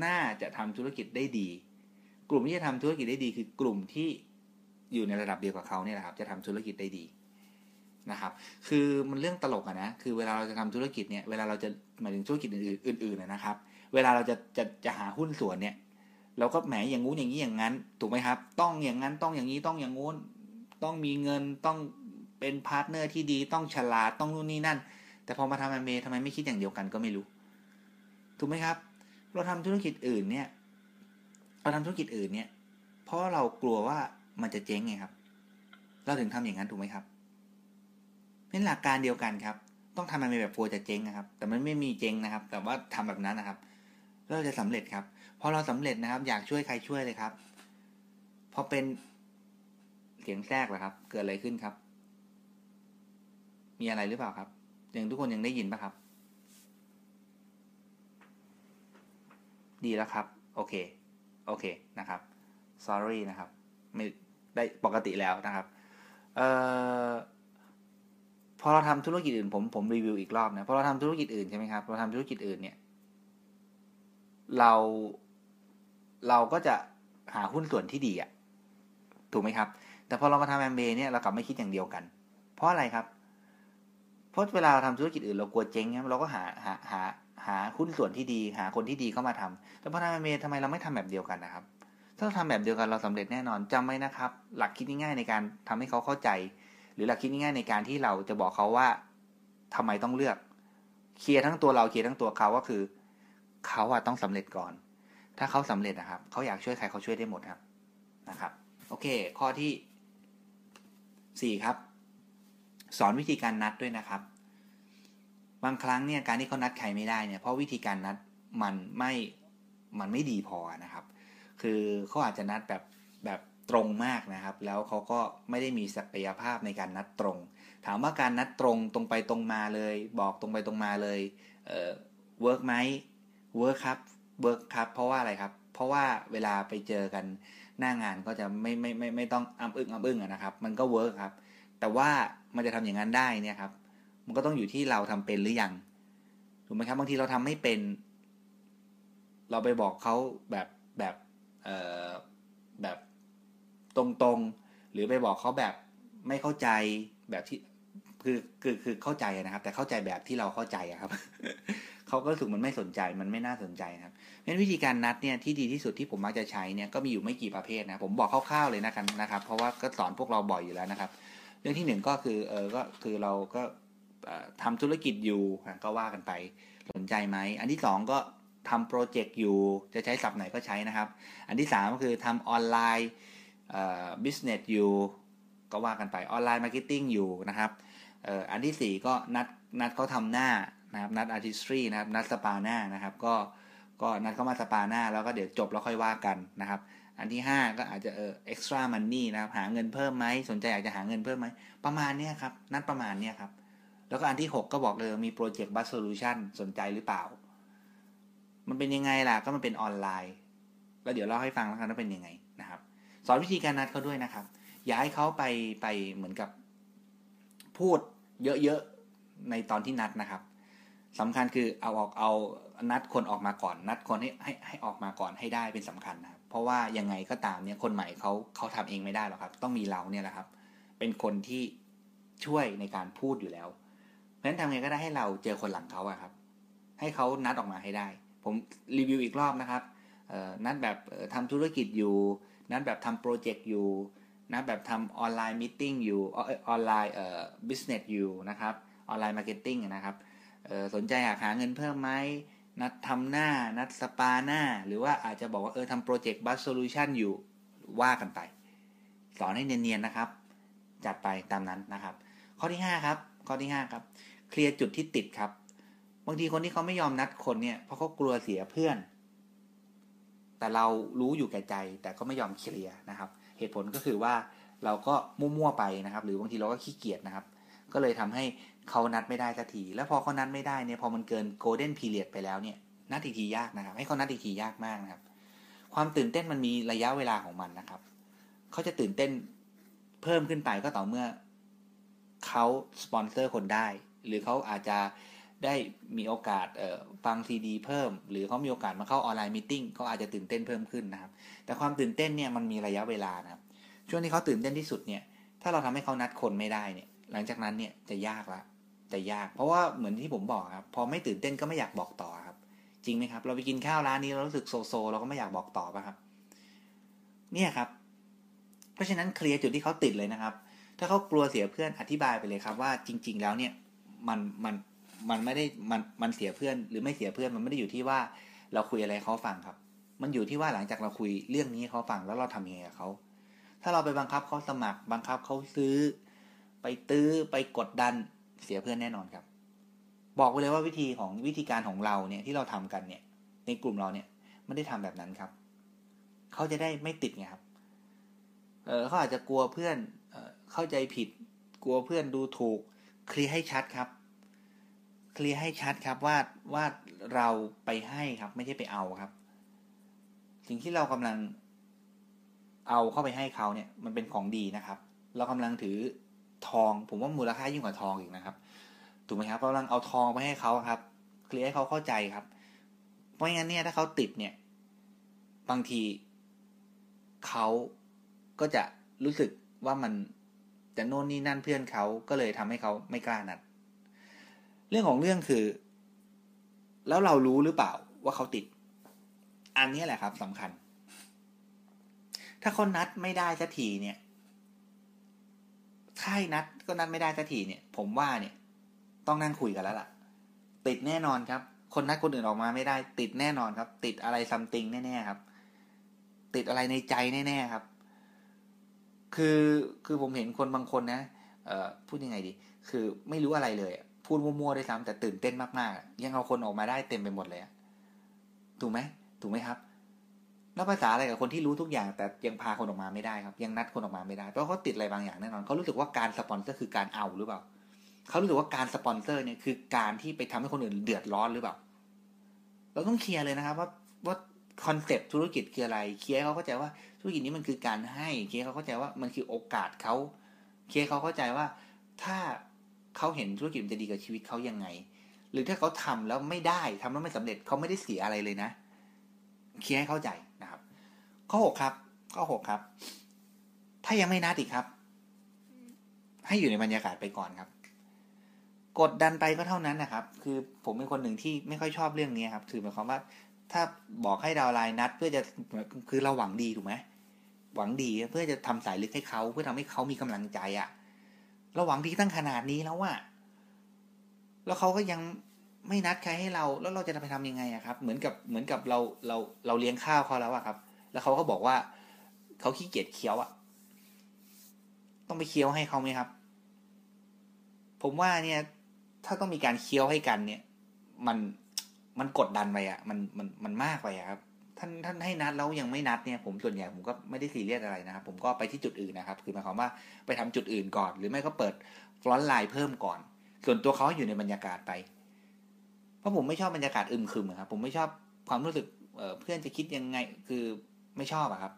S1: น่าจะทำธุรกิจได้ดี กลุ่มที่จะทำธุรกิจได้ดี คือกลุ่มที่อยู่ในระดับเดียวกับเขาเนี่ยแหละครับ จะทำธุรกิจได้ดีนะครับ คือมันเรื่องตลกอะนะ คือเวลาเราจะทำธุรกิจเนี่ย เวลาเราจะหมายถึงธุรกิจอื่นอื่นๆนะครับ เวลาเราจะจะจะหาหุ้นส่วนเนี่ย เราก็แหมอย่างงู้นอย่างนี้อย่างนั้น ถูกไหมครับ ต้องอย่างนั้นต้องอย่างนี้ต้องอย่างงู้น ต้องมีเงินต้องเป็น partner ที่ดีต้องฉลาดต้องนู่นนี่นั่น แต่พอมาทำแอมเมทำไมไม่คิดอย่างเดียวกันก็ไม่รู้ ถูกไหมครับ เราทำธุรกิจอื่นเนี่ยเราทำธุรกิจอื่นเนี่ย เพราะเรากลัวว่ามันจะเจ๊งไงครับ เราถึงทำอย่างนั้นถูกไหมครับเป็นหลักการเดียวกันครับ ต้องทำมันแบบกลัวจะเจ๊งนะครับ แต่มันไม่มีเจ๊งนะครับ แต่ว่าทำแบบนั้นนะครับ เราจะสำเร็จครับ พอเราสำเร็จนะครับ อยากช่วยใครช่วยเลยครับ พอเป็นเสียงแทรกเหรอครับ เกิดอะไรขึ้นครับ มีอะไรหรือเปล่าครับยังทุกคนยังได้ยินปะครับ ดีแล้วครับ โอเค โอเคนะครับ sorry นะครับ ไม่ได้ปกติแล้วนะครับเอ่อพอเราทำธุรกิจอื่นผมผมรีวิวอีกรอบนะพอเราทำธุรกิจอื่นใช่ไหมครับเราทำธุรกิจอื่นเนี่ย เรา เราก็จะหาหุ้นส่วนที่ดีอะถูกไหมครับ แต่พอเรามาทำแอมเบเนี่ยเรากลับไม่คิดอย่างเดียวกัน เพราะอะไรครับเพราะเวลาเราทำธุรกิจอื่นเรากลัวเจ๊งเนี่ยเราก็หาหาหาหาหุ้นส่วนที่ดีหาคนที่ดีเข้ามาทำแต่พอทำแอมเบทำไมเราไม่ทำแบบเดียวกันนะครับ ถ้าเราทำแบบเดียวกันเราสำเร็จแน่นอนจำไว้นะครับ หลักคิดง่ายๆในการทำให้เขาเข้าใจ หรือหลักคิดง่ายๆในการที่เราจะบอกเขาว่าทำไมต้องเลือก เคลียร์ทั้งตัวเราเคลียร์ทั้งตัวเขาก็คือ เขาอะต้องสำเร็จก่อน ถ้าเขาสำเร็จนะครับ เขาอยากช่วยใครเขาช่วยได้หมดครับนะครับ โอเค ข้อที่สี่ครับ สอนวิธีการนัดด้วยนะครับ บางครั้งเนี่ยการที่เขานัดใครไม่ได้เนี่ยเพราะวิธีการนัดมันไม่มันไม่ดีพอนะครับ คือเขาอาจจะนัดแบบแบบตรงมากนะครับ แล้วเขาก็ไม่ได้มีศักยภาพในการนัดตรง ถามว่าการนัดตรงตรงไปตรงมาเลย บอกตรงไปตรงมาเลยเอ่อ work ไหม work ครับ work ครับ เพราะว่าอะไรครับ เพราะว่าเวลาไปเจอกันหน้างานก็จะไม่ไม่ไม่ไม่ต้องอ้ำอึ้งอ้ำอึ้งนะครับ มันก็ work ครับ แต่ว่ามันจะทำอย่างนั้นได้เนี่ยครับ มันก็ต้องอยู่ที่เราทำเป็นหรือยังถูกไหมครับบางทีเราทำไม่เป็น เราไปบอกเขาแบบแบบเอ่อแบบตรงๆ หรือไปบอกเขาแบบไม่เข้าใจแบบที่คือคือคือเข้าใจนะครับ แต่เข้าใจแบบที่เราเข้าใจครับ เขาก็รู้สึกมันไม่สนใจมันไม่น่าสนใจครับเพราะวิธีการนัดเนี่ยที่ดีที่สุดที่ผมมักจะใช้เนี่ยก็มีอยู่ไม่กี่ประเภทนะผมบอกคร่าวๆเลยนะครับนะครับ เพราะว่าก็สอนพวกเราบ่อยอยู่แล้วนะครับ เรื่องที่หนึ่งก็คือเออก็คือเราก็ทำธุรกิจอยู่ก็ว่ากันไปสนใจไหมอันที่สองก็ทำ project อยู่จะใช้ศัพท์ไหนก็ใช้นะครับ อันที่สามก็คือทำ online business อยู่ก็ว่ากันไป online marketing อยู่นะครับอันที่สี่ก็นัดนัดเขาทำหน้า นะครับนัด Artistry นะครับนัดสปาหน้านะครับก็ก็นัดเข้ามาสปาหน้าแล้วก็เดี๋ยวจบแล้วค่อยว่ากันนะครับ อันที่ 5 ก็อาจจะเออ extra money นะครับหาเงินเพิ่มไหมสนใจอยากจะหาเงินเพิ่มไหมประมาณเนี้ยครับนัดประมาณเนี้ยครับแล้วก็อันที่ 6 ก็บอกเลยมี project Bus Solution สนใจหรือเปล่า มันเป็นยังไงล่ะก็มันเป็นออนไลน์ แล้วเดี๋ยวเล่าให้ฟังแล้วกันว่าเป็นยังไงนะครับ สอนวิธีการนัดเขาด้วยนะครับ อย่าให้เขาไปไปเหมือนกับพูดเยอะๆในตอนที่นัดนะครับ สำคัญคือเอาออกเอานัดคนออกมาก่อน นัดคนให้ให้ให้ออกมาก่อนให้ได้เป็นสำคัญนะครับเพราะว่ายังไงก็ตามเนี่ยคนใหม่เขาเขาทำเองไม่ได้หรอกครับ ต้องมีเราเนี่ยแหละครับ เป็นคนที่ช่วยในการพูดอยู่แล้ว เพราะฉะนั้นทำไงก็ได้ให้เราเจอคนหลังเขาอะครับ ให้เขานัดออกมาให้ได้ ผมรีวิวอีกรอบนะครับนัดแบบทำธุรกิจอยู่ นัดแบบทำ project อยู่นัดแบบทำ online meeting อยู่ออนไลน์เอ่อ business อยู่นะครับ online marketing นะครับ สนใจอยากหาเงินเพิ่มไหมนัดทำหน้า นัดสปาหน้า หรือว่าอาจจะบอกว่าเออทำ project Bus Solution อยู่ว่ากันไป สอนให้เนียนๆนะครับ จัดไปตามนั้นนะครับ ข้อที่ 5 ครับ ข้อที่ 5 ครับ เคลียร์จุดที่ติดครับ บางทีคนที่เขาไม่ยอมนัดคนเนี่ยเพราะเขากลัวเสียเพื่อน แต่เรารู้อยู่แก่ใจ แต่ก็ไม่ยอมเคลียร์นะครับ เหตุผลก็คือว่าเราก็มั่วๆไปนะครับ หรือบางทีเราก็ขี้เกียจนะครับ ก็เลยทำให้ เขานัดไม่ได้สักที แล้วพอเขานัดไม่ได้เนี่ยพอมันเกินโกลเด้นพีเรียดไปแล้วเนี่ยนัดอีกทียากนะครับ ให้เขานัดอีกทียากมากนะครับ ความตื่นเต้นมันมีระยะเวลาของมันนะครับ เขาจะตื่นเต้นเพิ่มขึ้นไปก็ต่อเมื่อเขาสปอนเซอร์คนได้ หรือเขาอาจจะได้มีโอกาสฟังซีดีเพิ่ม หรือเขามีโอกาสมาเข้าออนไลน์มิ팅เขาอาจจะตื่นเต้นเพิ่มขึ้นนะครับ แต่ความตื่นเต้นเนี่ยมันมีระยะเวลานะครับ ช่วงที่เขาตื่นเต้นที่สุดเนี่ย ถ้าเราทำให้เขานัดคนไม่ได้เนี่ย หลังจากนั้นเนี่ยจะยากละ จะยาก เพราะว่าเหมือนที่ผมบอกครับ พอไม่ตื่นเต้นก็ไม่อยากบอกต่อครับ จริงไหมครับ เราไปกินข้าวร้านนี้เรารู้สึกโซโซ เราก็ไม่อยากบอกต่อป่ะครับ เนี่ยครับ เพราะฉะนั้นเคลียร์จุดที่เขาติดเลยนะครับ ถ้าเขากลัวเสียเพื่อนอธิบายไปเลยครับ ว่าจริง ๆ แล้วเนี่ยมันมันมันไม่ได้มันมันเสียเพื่อน หรือไม่เสียเพื่อนมันไม่ได้อยู่ที่ว่าเราคุยอะไรเขาฟังครับ มันอยู่ที่ว่าหลังจากเราคุยเรื่องนี้เขาฟังแล้วเราทำยังไงกับเขาถ้าเราไปบังคับเขาสมัคร บังคับเขาซื้อ ไปตื้อไปกดดัน เสียเพื่อนแน่นอนครับ บอกไปเลยว่าวิธีของวิธีการของเราเนี่ยที่เราทำกันเนี่ย ในกลุ่มเราเนี่ยไม่ได้ทำแบบนั้นครับ เขาจะได้ไม่ติดไงครับ เออเขาอาจจะกลัวเพื่อนเอเข้าใจผิด กลัวเพื่อนดูถูก เคลียร์ให้ชัดครับ เคลียร์ให้ชัดครับว่าว่าเราไปให้ครับ ไม่ใช่ไปเอาครับ สิ่งที่เรากำลังเอาเข้าไปให้เขาเนี่ย มันเป็นของดีนะครับ เรากำลังถือ ทอง ผมว่ามูลค่ายิ่งกว่าทองอีกนะครับ ถูกไหมครับกำลังเอาทองไปให้เขาครับ เคลียร์ให้เขาเข้าใจครับ เพราะงั้นเนี่ยถ้าเขาติดเนี่ย บางทีเขาก็จะรู้สึกว่ามันจะโน่นนี่นั่นเพื่อนเขาก็เลยทำให้เขาไม่กล้านัด เรื่องของเรื่องคือ แล้วเรารู้หรือเปล่าว่าเขาติด อันนี้แหละครับสำคัญ ถ้าเขานัดไม่ได้สักทีเนี่ย ถ้านัดก็นัดไม่ได้สักทีเนี่ย ผมว่าเนี่ย ต้องนั่งคุยกันแล้วล่ะ ติดแน่นอนครับ คนนัดคนอื่นออกมาไม่ได้ ติดแน่นอนครับ ติดอะไรซัมติงแน่ๆครับ ติดอะไรในใจแน่ๆครับ คือคือผมเห็นคนบางคนนะเอ่อพูดยังไงดี คือไม่รู้อะไรเลยพูดมั่วๆด้วยซ้ำแต่ตื่นเต้นมากๆ ยังเอาคนออกมาได้เต็มไปหมดเลยถูกไหมถูกไหมครับ แล้วภาษาอะไรกับคนที่รู้ทุกอย่าง แต่ยังพาคนออกมาไม่ได้ครับ ยังนัดคนออกมาไม่ได้เพราะเขาติดอะไรบางอย่างแน่นอนเขารู้สึกว่าการสปอนเซอร์คือการเอาหรือเปล่าเขารู้สึกว่าการสปอนเซอร์เนี่ยคือการที่ไปทำให้คนอื่นเดือดร้อนหรือเปล่า เราต้องเคลียร์เลยนะครับ ว่าว่าคอนเซปต์ธุรกิจคืออะไร เคลียร์เขาเข้าใจว่าธุรกิจนี้มันคือการให้ เคลียร์เขาเข้าใจว่ามันคือโอกาสเขาเคลียร์เขาเข้าใจว่าถ้าเขาเห็นธุรกิจมันจะดีกับชีวิตเขายังไง หรือถ้าเขาทำแล้วไม่ได้ทำแล้วไม่สำเร็จเขาไม่ได้เสียอะไรเลยนะ เคลียร์ให้เข้าใจ ข้อหกครับ ข้อหกครับ ถ้ายังไม่นัดอีกครับ ให้อยู่ในบรรยากาศไปก่อนครับ กดดันไปก็เท่านั้นนะครับ คือผมเป็นคนหนึ่งที่ไม่ค่อยชอบเรื่องนี้ครับ คือหมายความว่า ถ้าบอกให้ดาวไลน์นัด เพื่อจะคือเราหวังดีถูกไหมหวังดีเพื่อจะทำสายลึกให้เขาเพื่อทำให้เขามีกำลังใจอะ่ะเราหวังดีตั้งขนาดนี้แล้วว่าแล้วเขาก็ยังไม่นัดใครให้เรา แล้วเราจะไปทำยังไงอะครับ เหมือนกับเหมือนกับเราเราเราเลี้ยงข้าวเขาแล้วอะครับ แล้วเขาก็บอกว่าเขาขี้เกียจเคี้ยวอะต้องไปเคี้ยวให้เขาไหมครับ ผมว่าเนี่ย ถ้าต้องมีการเคี้ยวให้กันเนี่ย มันมันกดดันไปอะมันมันมันมากไปอะครับ ท่านท่านให้นัดแล้วยังไม่นัดเนี่ย ผมส่วนใหญ่ผมก็ไม่ได้ซีเรียสอะไรนะครับ ผมก็ไปที่จุดอื่นนะครับ คือหมายความว่าไปทำจุดอื่นก่อน หรือไม่ก็เปิดฟลอนไลน์เพิ่มก่อน ส่วนตัวเขาอยู่ในบรรยากาศไป เพราะผมไม่ชอบบรรยากาศอึมครึมครับ ผมไม่ชอบความรู้สึกเเพื่อนจะคิดยังไง คือ ไม่ชอบอะครับ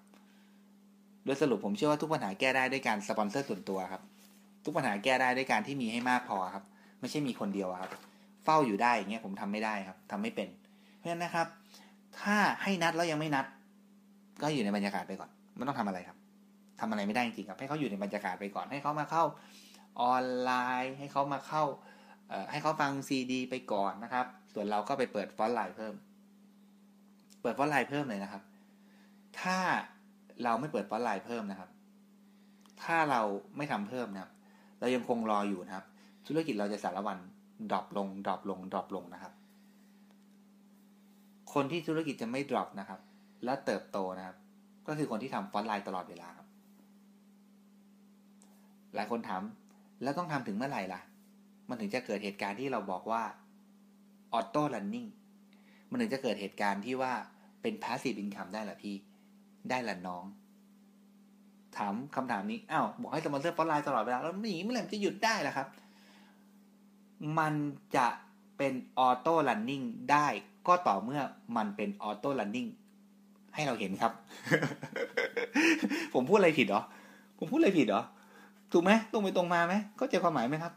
S1: โดยสรุปผมเชื่อว่าทุกปัญหาแก้ได้ด้วยการสปอนเซอร์ส่วนตัวครับ ทุกปัญหาแก้ได้ด้วยการที่มีให้มากพอครับ ไม่ใช่มีคนเดียวครับ เฝ้าอยู่ได้อย่างเงี้ยผมทำไม่ได้ครับทำไม่เป็น เพราะฉะนั้นนะครับ ถ้าให้นัดแล้วยังไม่นัด ก็อยู่ในบรรยากาศไปก่อน ไม่ต้องทำอะไรครับทำอะไรไม่ได้จริงครับให้เขาอยู่ในบรรยากาศไปก่อน ให้เขามาเข้าออนไลน์ ให้เขามาเข้าให้เขาฟังซีดี ไปก่อนนะครับ ส่วนเราก็ไปเปิดฟอนต์ไลน์เพิ่ม เปิดฟอนต์ไลน์เพิ่มเลยนะครับ ถ้าเราไม่เปิด frontline เพิ่มนะครับ ถ้าเราไม่ทำเพิ่มนะครับ เรายังคงรออยู่นะครับ ธุรกิจเราจะสาละวัน drop ลง drop ลง drop ลงนะครับ คนที่ธุรกิจจะไม่ drop นะครับ และเติบโตนะครับ ก็คือคนที่ทำ frontline ตลอดเวลาครับ หลายคนถามแล้วต้องทำถึงเมื่อไหร่ล่ะ มันถึงจะเกิดเหตุการณ์ที่เราบอกว่า auto runningมันถึงจะเกิดเหตุการณ์ที่ว่าเป็น passive income ได้หรอพี่ ได้ละน้อง ถามคำถามนี้อ้าวบอกให้สปอนเซอร์ frontline ตลอดเวลาแล้วนี่เมื่อไหร่จะหยุดได้ล่ะครับ มันจะเป็น auto running ได้ก็ต่อเมื่อมันเป็น auto running ให้เราเห็นครับ ผมพูดอะไรผิดเหรอ ผมพูดอะไรผิดเหรอ ถูกไหมตรงไปตรงมาไหมเข้าใจความหมายไหมครับ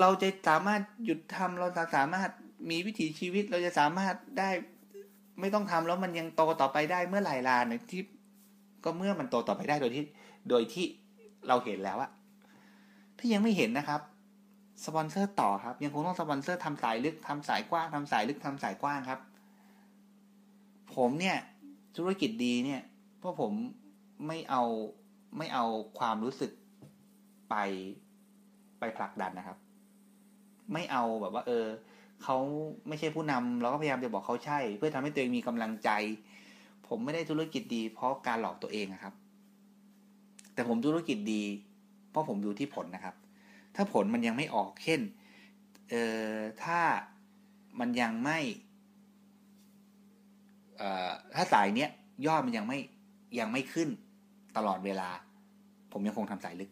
S1: เราจะสามารถหยุดทำเราจะสามารถมีวิถีชีวิต เราจะสามารถได้ ไม่ต้องทำแล้วมันยังโตต่อไปได้เมื่อไหร่ลาเนี่ยที่ ก็เมื่อมันโตต่อไปได้โดยที่ โดยที่เราเห็นแล้วอะถ้ายังไม่เห็นนะครับสปอนเซอร์ต่อครับ ยังคงต้องสปอนเซอร์ทำสายลึกทำสายกว้างทำสายลึกทำสายกว้างครับ ผมเนี่ย ธุรกิจดีเนี่ย เพราะผมไม่เอาไม่เอาความรู้สึกไปไปผลักดันนะครับ ไม่เอาแบบว่า เออ เขาไม่ใช่ผู้นำเราก็พยายามจะบอกเขาใช่ เพื่อทำให้ตัวเองมีกำลังใจ ผมไม่ได้ธุรกิจดี เพราะการหลอกตัวเองนะครับ แต่ผมธุรกิจดี เพราะผมดูที่ผลนะครับ ถ้าผลมันยังไม่ออก เช่นเอ่อถ้ามันยังไม่เอ่อถ้าสายเนี้ยยอดมันยังไม่ยังไม่ขึ้นตลอดเวลา ผมยังคงทำสายลึก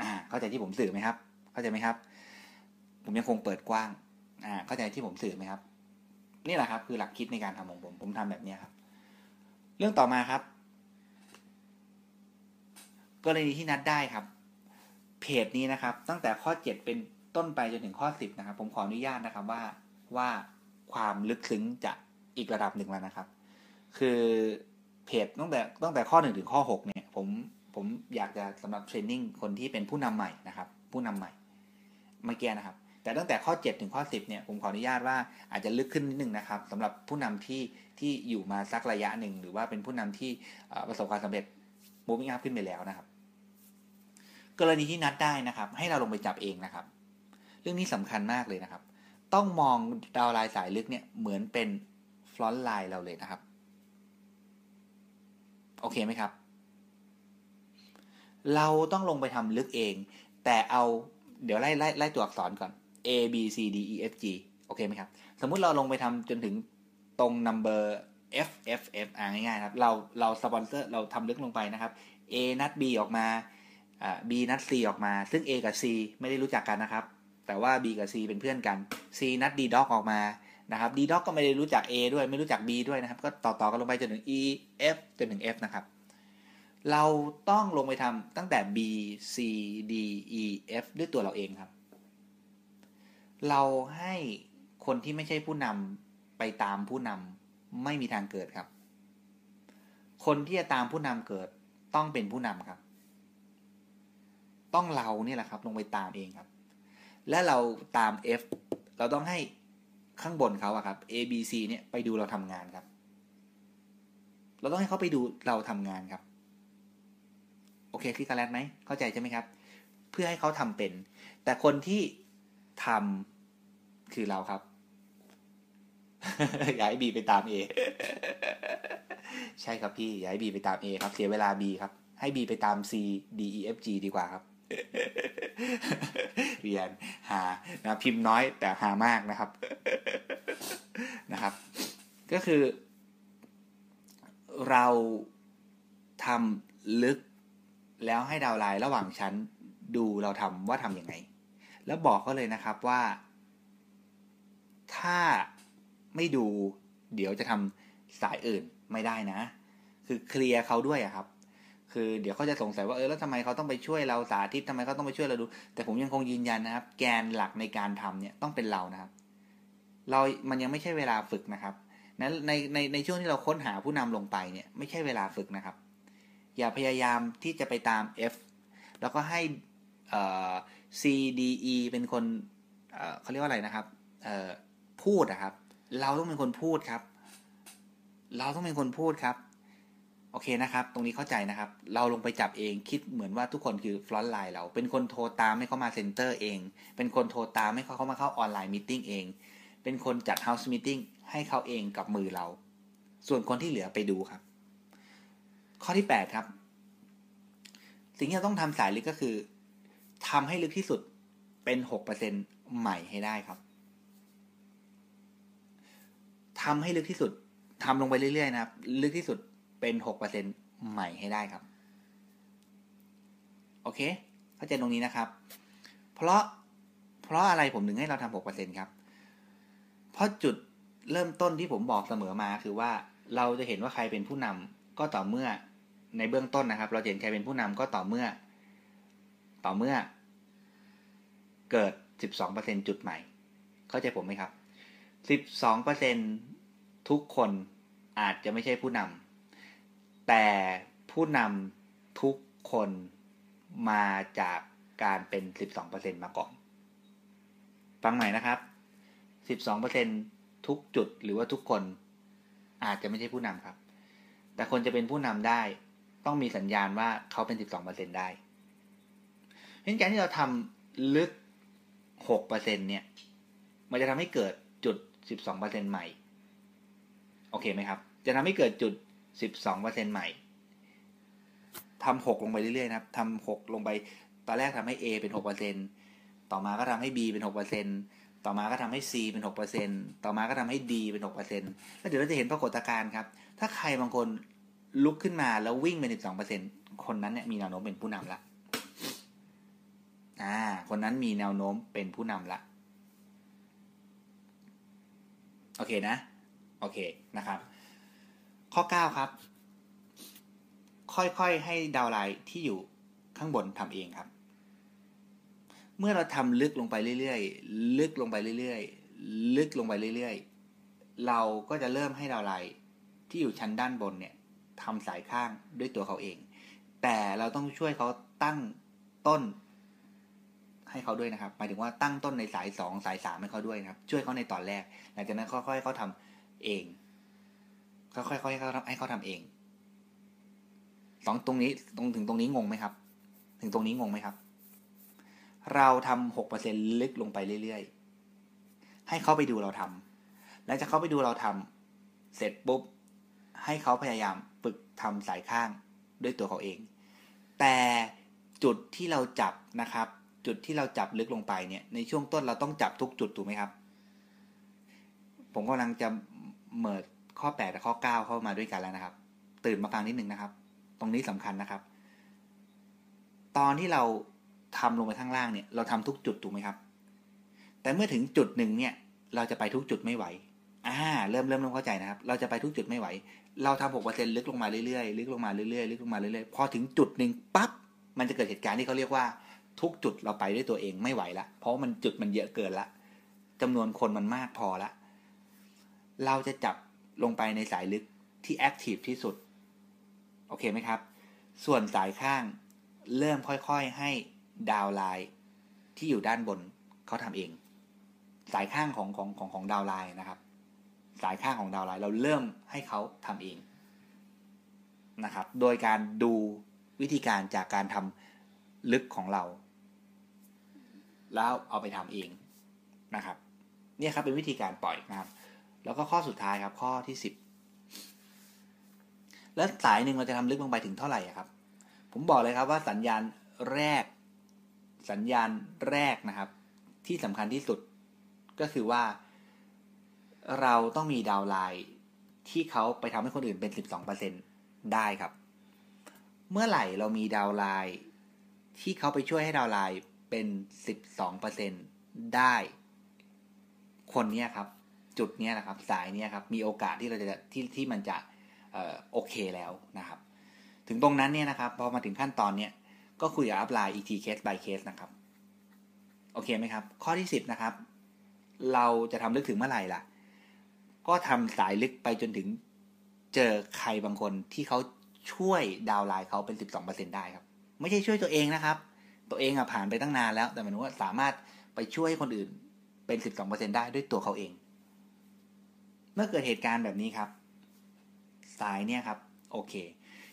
S1: อ่า เข้าใจที่ผมสื่อไหมครับ เข้าใจไหมครับ ผมยังคงเปิดกว้าง อ่าเข้าใจที่ผมสื่อไหมครับ นี่แหละครับ คือหลักคิดในการทำของผม ผมทำแบบนี้ครับ เรื่องต่อมาครับ กรณีที่นัดได้ครับ เพจนี้นะครับ ตั้งแต่ข้อ7เป็นต้นไปจนถึงข้อ10นะครับ ผมขออนุญาตนะครับว่าว่าความลึกซึ้งจะอีกระดับหนึ่งแล้วนะครับ คือเพจตั้งแต่ตั้งแต่ข้อ1ถึงข้อ6เนี่ย ผมผมอยากจะสำหรับเทรนนิ่งคนที่เป็นผู้นำใหม่นะครับ ผู้นำใหม่เมื่อกี้นะครับ แต่ตั้งแต่ข้อ 7 ถึงข้อ 10เนี่ยผมขออนุญาตว่าอาจจะลึกขึ้นนิดนึงนะครับสำหรับผู้นำที่ที่อยู่มาสักระยะหนึ่ง หรือว่าเป็นผู้นำที่ประสบความสำเร็จ moving up ขึ้นไปแล้วนะครับ กรณีที่นัดได้นะครับ ให้เราลงไปจับเองนะครับ เรื่องนี้สำคัญมากเลยนะครับ ต้องมอง downline สายลึกเนี่ยเหมือนเป็น frontline เราเลยนะครับ โอเคไหมครับ เราต้องลงไปทำลึกเอง แต่เอาเดี๋ยวไล่ไล่ไล่ตัวอักษรก่อน A B C D E F G โอเคไหมครับ สมมุติเราลงไปทำจนถึงตรง number F F F อ่าง่ายๆครับ เราเราสปอนเซอร์เราทำลึกลงไปนะครับ A นัด B ออกมาอ่า B นัด C ออกมา ซึ่ง A กับ C ไม่ได้รู้จักกันนะครับ แต่ว่า B กับ C เป็นเพื่อนกัน C นัด D dog ออกมานะครับ D dog ก็ไม่ได้รู้จัก A ด้วยไม่รู้จัก B ด้วยนะครับ ก็ต่อๆกันลงไปจนถึง E F จนถึง F นะครับเราต้องลงไปทำตั้งแต่ B C D E F ด้วยตัวเราเองครับ เราให้คนที่ไม่ใช่ผู้นำไปตามผู้นำไม่มีทางเกิดครับ คนที่จะตามผู้นำเกิดต้องเป็นผู้นำครับ ต้องเราเนี่ยแหละครับ ลงไปตามเองครับ และเราตาม F เราต้องให้ข้างบนเขาอะครับ A B C เนี่ยไปดูเราทำงานครับ เราต้องให้เขาไปดูเราทำงานครับ โอเคคลิกกันแล้วไหมเข้าใจใช่ไหมครับ เพื่อให้เขาทำเป็น แต่คนที่ ทำคือเราครับอย่าให้บีไปตาม A ใช่ครับพี่อย่าให้บีไปตาม A ครับ เสียเวลา B ครับ ให้ B ไปตาม C D E F G ดีกว่าครับเรียนหานะพิมพ์น้อยแต่หามากนะครับนะครับ ก็คือ เราทำลึกแล้วให้ดาวไลน์ระหว่างชั้น ดูเราทำว่าทำยังไง แล้วบอกเขาเลยนะครับว่า ถ้าไม่ดู เดี๋ยวจะทำสายอื่นไม่ได้นะ คือเคลียร์เขาด้วยอะครับ คือเดี๋ยวเขาจะสงสัยว่าเออแล้วทำไมเขาต้องไปช่วยเราสาธิตทำไมเขาต้องไปช่วยเราดู แต่ผมยังคงยืนยันนะครับ แกนหลักในการทำเนี่ยต้องเป็นเรานะครับ เรา มันยังไม่ใช่เวลาฝึกนะครับนั้นในในในช่วงที่เราค้นหาผู้นำลงไปเนี่ยไม่ใช่เวลาฝึกนะครับ อย่าพยายามที่จะไปตาม F แล้วก็ให้ C D E เป็นคนเขาเรียกว่าอะไรนะครับพูดนะครับ เราต้องเป็นคนพูดครับ เราต้องเป็นคนพูดครับ โอเคนะครับ ตรงนี้เข้าใจนะครับ เราลงไปจับเองคิดเหมือนว่าทุกคนคือ frontline เรา เป็นคนโทรตามให้เขามา center เอง เป็นคนโทรตามให้เขาเข้ามาเข้า online meeting เอง เป็นคนจัด house meeting ให้เขาเองกับมือเรา ส่วนคนที่เหลือไปดูครับ ข้อที่ 8 ครับ สิ่งที่เราต้องทำสายลึกก็คือ ทำให้ลึกที่สุดเป็น6%ใหม่ให้ได้ครับทำให้ลึกที่สุดทำลงไปเรื่อยๆนะครับ ลึกที่สุดเป็นหกเปอร์เซ็นใหม่ให้ได้ครับ โอเค เข้าใจตรงนี้นะครับ เพราะเพราะอะไรผมถึงให้เราทำหกเปอร์เซ็นครับ เพราะจุดเริ่มต้นที่ผมบอกเสมอมาคือว่าเราจะเห็นว่าใครเป็นผู้นำก็ต่อเมื่อในเบื้องต้นนะครับ เราเห็นใครเป็นผู้นำก็ต่อเมื่อ ต่อเมื่อ เกิดสิบสองเปอร์เซ็นจุดใหม่ เข้าใจผมไหมครับสิบสองเปอร์เซ็นทุกคนอาจจะไม่ใช่ผู้นำแต่ผู้นำทุกคนมาจากการเป็นสิบสองเปอร์เซ็นมาก่อน ฟังใหม่นะครับสิบสองเปอร์เซ็นทุกจุดหรือว่าทุกคนอาจจะไม่ใช่ผู้นำครับ แต่คนจะเป็นผู้นำได้ ต้องมีสัญญาณว่าเขาเป็นสิบสองเปอร์เซ็นได้ เพราะการที่เราทำลึกหกเปอร์เซ็นเนี่ย มันจะทำให้เกิดจุดสิบสองเปอร์เซ็นใหม่ โอเคไหมครับ จะทำให้เกิดจุดสิบสองเปอร์เซ็นใหม่ทำหกลงไปเรื่อยๆนะครับทำหกลงไป ตอนแรกทำให้ A เป็นหกเปอร์เซ็นต่อมาก็ทำให้ B เป็นหกเปอร์เซ็นต่อมาก็ทำให้ C เป็นหกเปอร์เซ็นต่อมาก็ทำให้ D เป็นหกเปอร์เซ็นแล้วเดี๋ยวเราจะเห็นปรากฏการณ์ครับ ถ้าใครบางคนลุกขึ้นมาแล้ววิ่งเป็นสิบสองเปอร์เซ็นคนนั้นเนี่ยมีแนวโน้มเป็นผู้นำละ อ่า คนนั้นมีแนวโน้มเป็นผู้นำละ โอเคนะ โอเคนะครับ ข้อ 9 ครับ ค่อยๆให้ดาวไลน์ที่อยู่ข้างบนทำเองครับ เมื่อเราทำลึกลงไปเรื่อยๆ ลึกลงไปเรื่อยๆ ลึกลงไปเรื่อยๆ เราก็จะเริ่มให้ดาวไลน์ที่อยู่ชั้นด้านบนเนี่ยทำสายข้างด้วยตัวเขาเอง แต่เราต้องช่วยเขาตั้งต้น ให้เขาด้วยนะครับหมายถึงว่าตั้งต้นในสายสองสายสามให้เขาด้วยนะครับ ช่วยเขาในตอนแรก หลังจากนั้นค่อยๆเขาทำเองค่อยๆเขาให้เขาทำให้เขาทำเองสองตรงนี้ตรงถึงตรงนี้งงไหมครับ ถึงตรงนี้งงไหมครับ เราทำหกเปอร์เซ็นลึกลงไปเรื่อยๆ ให้เขาไปดูเราทำแล้วจะเขาไปดูเราทำเสร็จปุ๊บ ให้เขาพยายามฝึกทำสายข้างด้วยตัวเขาเอง แต่จุดที่เราจับนะครับ จุดที่เราจับลึกลงไปเนี่ยในช่วงต้นเราต้องจับทุกจุดถูกไหมครับ ผมกำลังจะเมิดข้อ8กับข้อ 9 เข้ามาด้วยกันแล้วนะครับ ตื่นมาฟังนิดหนึ่งนะครับ ตรงนี้สำคัญนะครับ ตอนที่เราทำลงไปข้างล่างเนี่ย เราทำทุกจุดถูกไหมครับ แต่เมื่อถึงจุดหนึ่งเนี่ย เราจะไปทุกจุดไม่ไหวอ่าเริ่มเริ่มเริ่มเข้าใจนะครับ เราจะไปทุกจุดไม่ไหว เราทำหกเปอร์เซ็นลึกลงมาเรื่อยๆลึกลงมาเรื่อยๆลึกลงมาเรื่อยๆพอถึงจุดหนึ่งปั๊บมันจะเกิดเหตุการณ์ที่เขาเรียกว่า ทุกจุดเราไปด้วยตัวเองไม่ไหวละ เพราะมันจุดมันเยอะเกินละจำนวนคนมันมากพอละ เราจะจับลงไปในสายลึกที่ active ที่สุด โอเคไหมครับ ส่วนสายข้างเริ่มค่อยๆให้ downline ที่อยู่ด้านบนเขาทำเอง สายข้างของของของของ downline นะครับ สายข้างของ downline เราเริ่มให้เขาทำเองนะครับ โดยการดูวิธีการจากการทำลึกของเรา แล้วเอาไปทำเองนะครับ เนี่ยครับเป็นวิธีการปล่อยนะครับ แล้วก็ข้อสุดท้ายครับข้อที่สิบแล้วสายหนึ่งเราจะทำลึกลงไปถึงเท่าไหร่ครับ ผมบอกเลยครับว่าสัญญาณแรก สัญญาณแรกนะครับ ที่สำคัญที่สุดก็คือว่า เราต้องมีดาวไลน์ที่เขาไปทำให้คนอื่นเป็น 12%ได้ครับ เมื่อไหร่เรามี downline ที่เขาไปช่วยให้ downline เป็น 12%ได้ คนนี้ครับ จุดนี้นะครับ สายนี้ครับ มีโอกาสที่เราจะที่ที่มันจะโอเคแล้วนะครับ ถึงตรงนั้นเนี่ยนะครับ พอมาถึงขั้นตอนเนี้ยก็คุยกับอัพไลน์อีกทีเคส by เคสนะครับ โอเคไหมครับ ข้อที่ 10 นะครับ เราจะทำลึกถึงเมื่อไหร่ล่ะ ก็ทำสายลึกไปจนถึงเจอใครบางคนที่เขาช่วยดาวไลน์เขาเป็น 12%ได้ครับ ไม่ใช่ช่วยตัวเองนะครับ ตัวเองอะผ่านไปตั้งนานแล้ว แต่หมายถึงว่าสามารถไปช่วยคนอื่นเป็น12%ได้ด้วยตัวเขาเอง เมื่อเกิดเหตุการณ์แบบนี้ครับ สายเนี่ยครับ โอเค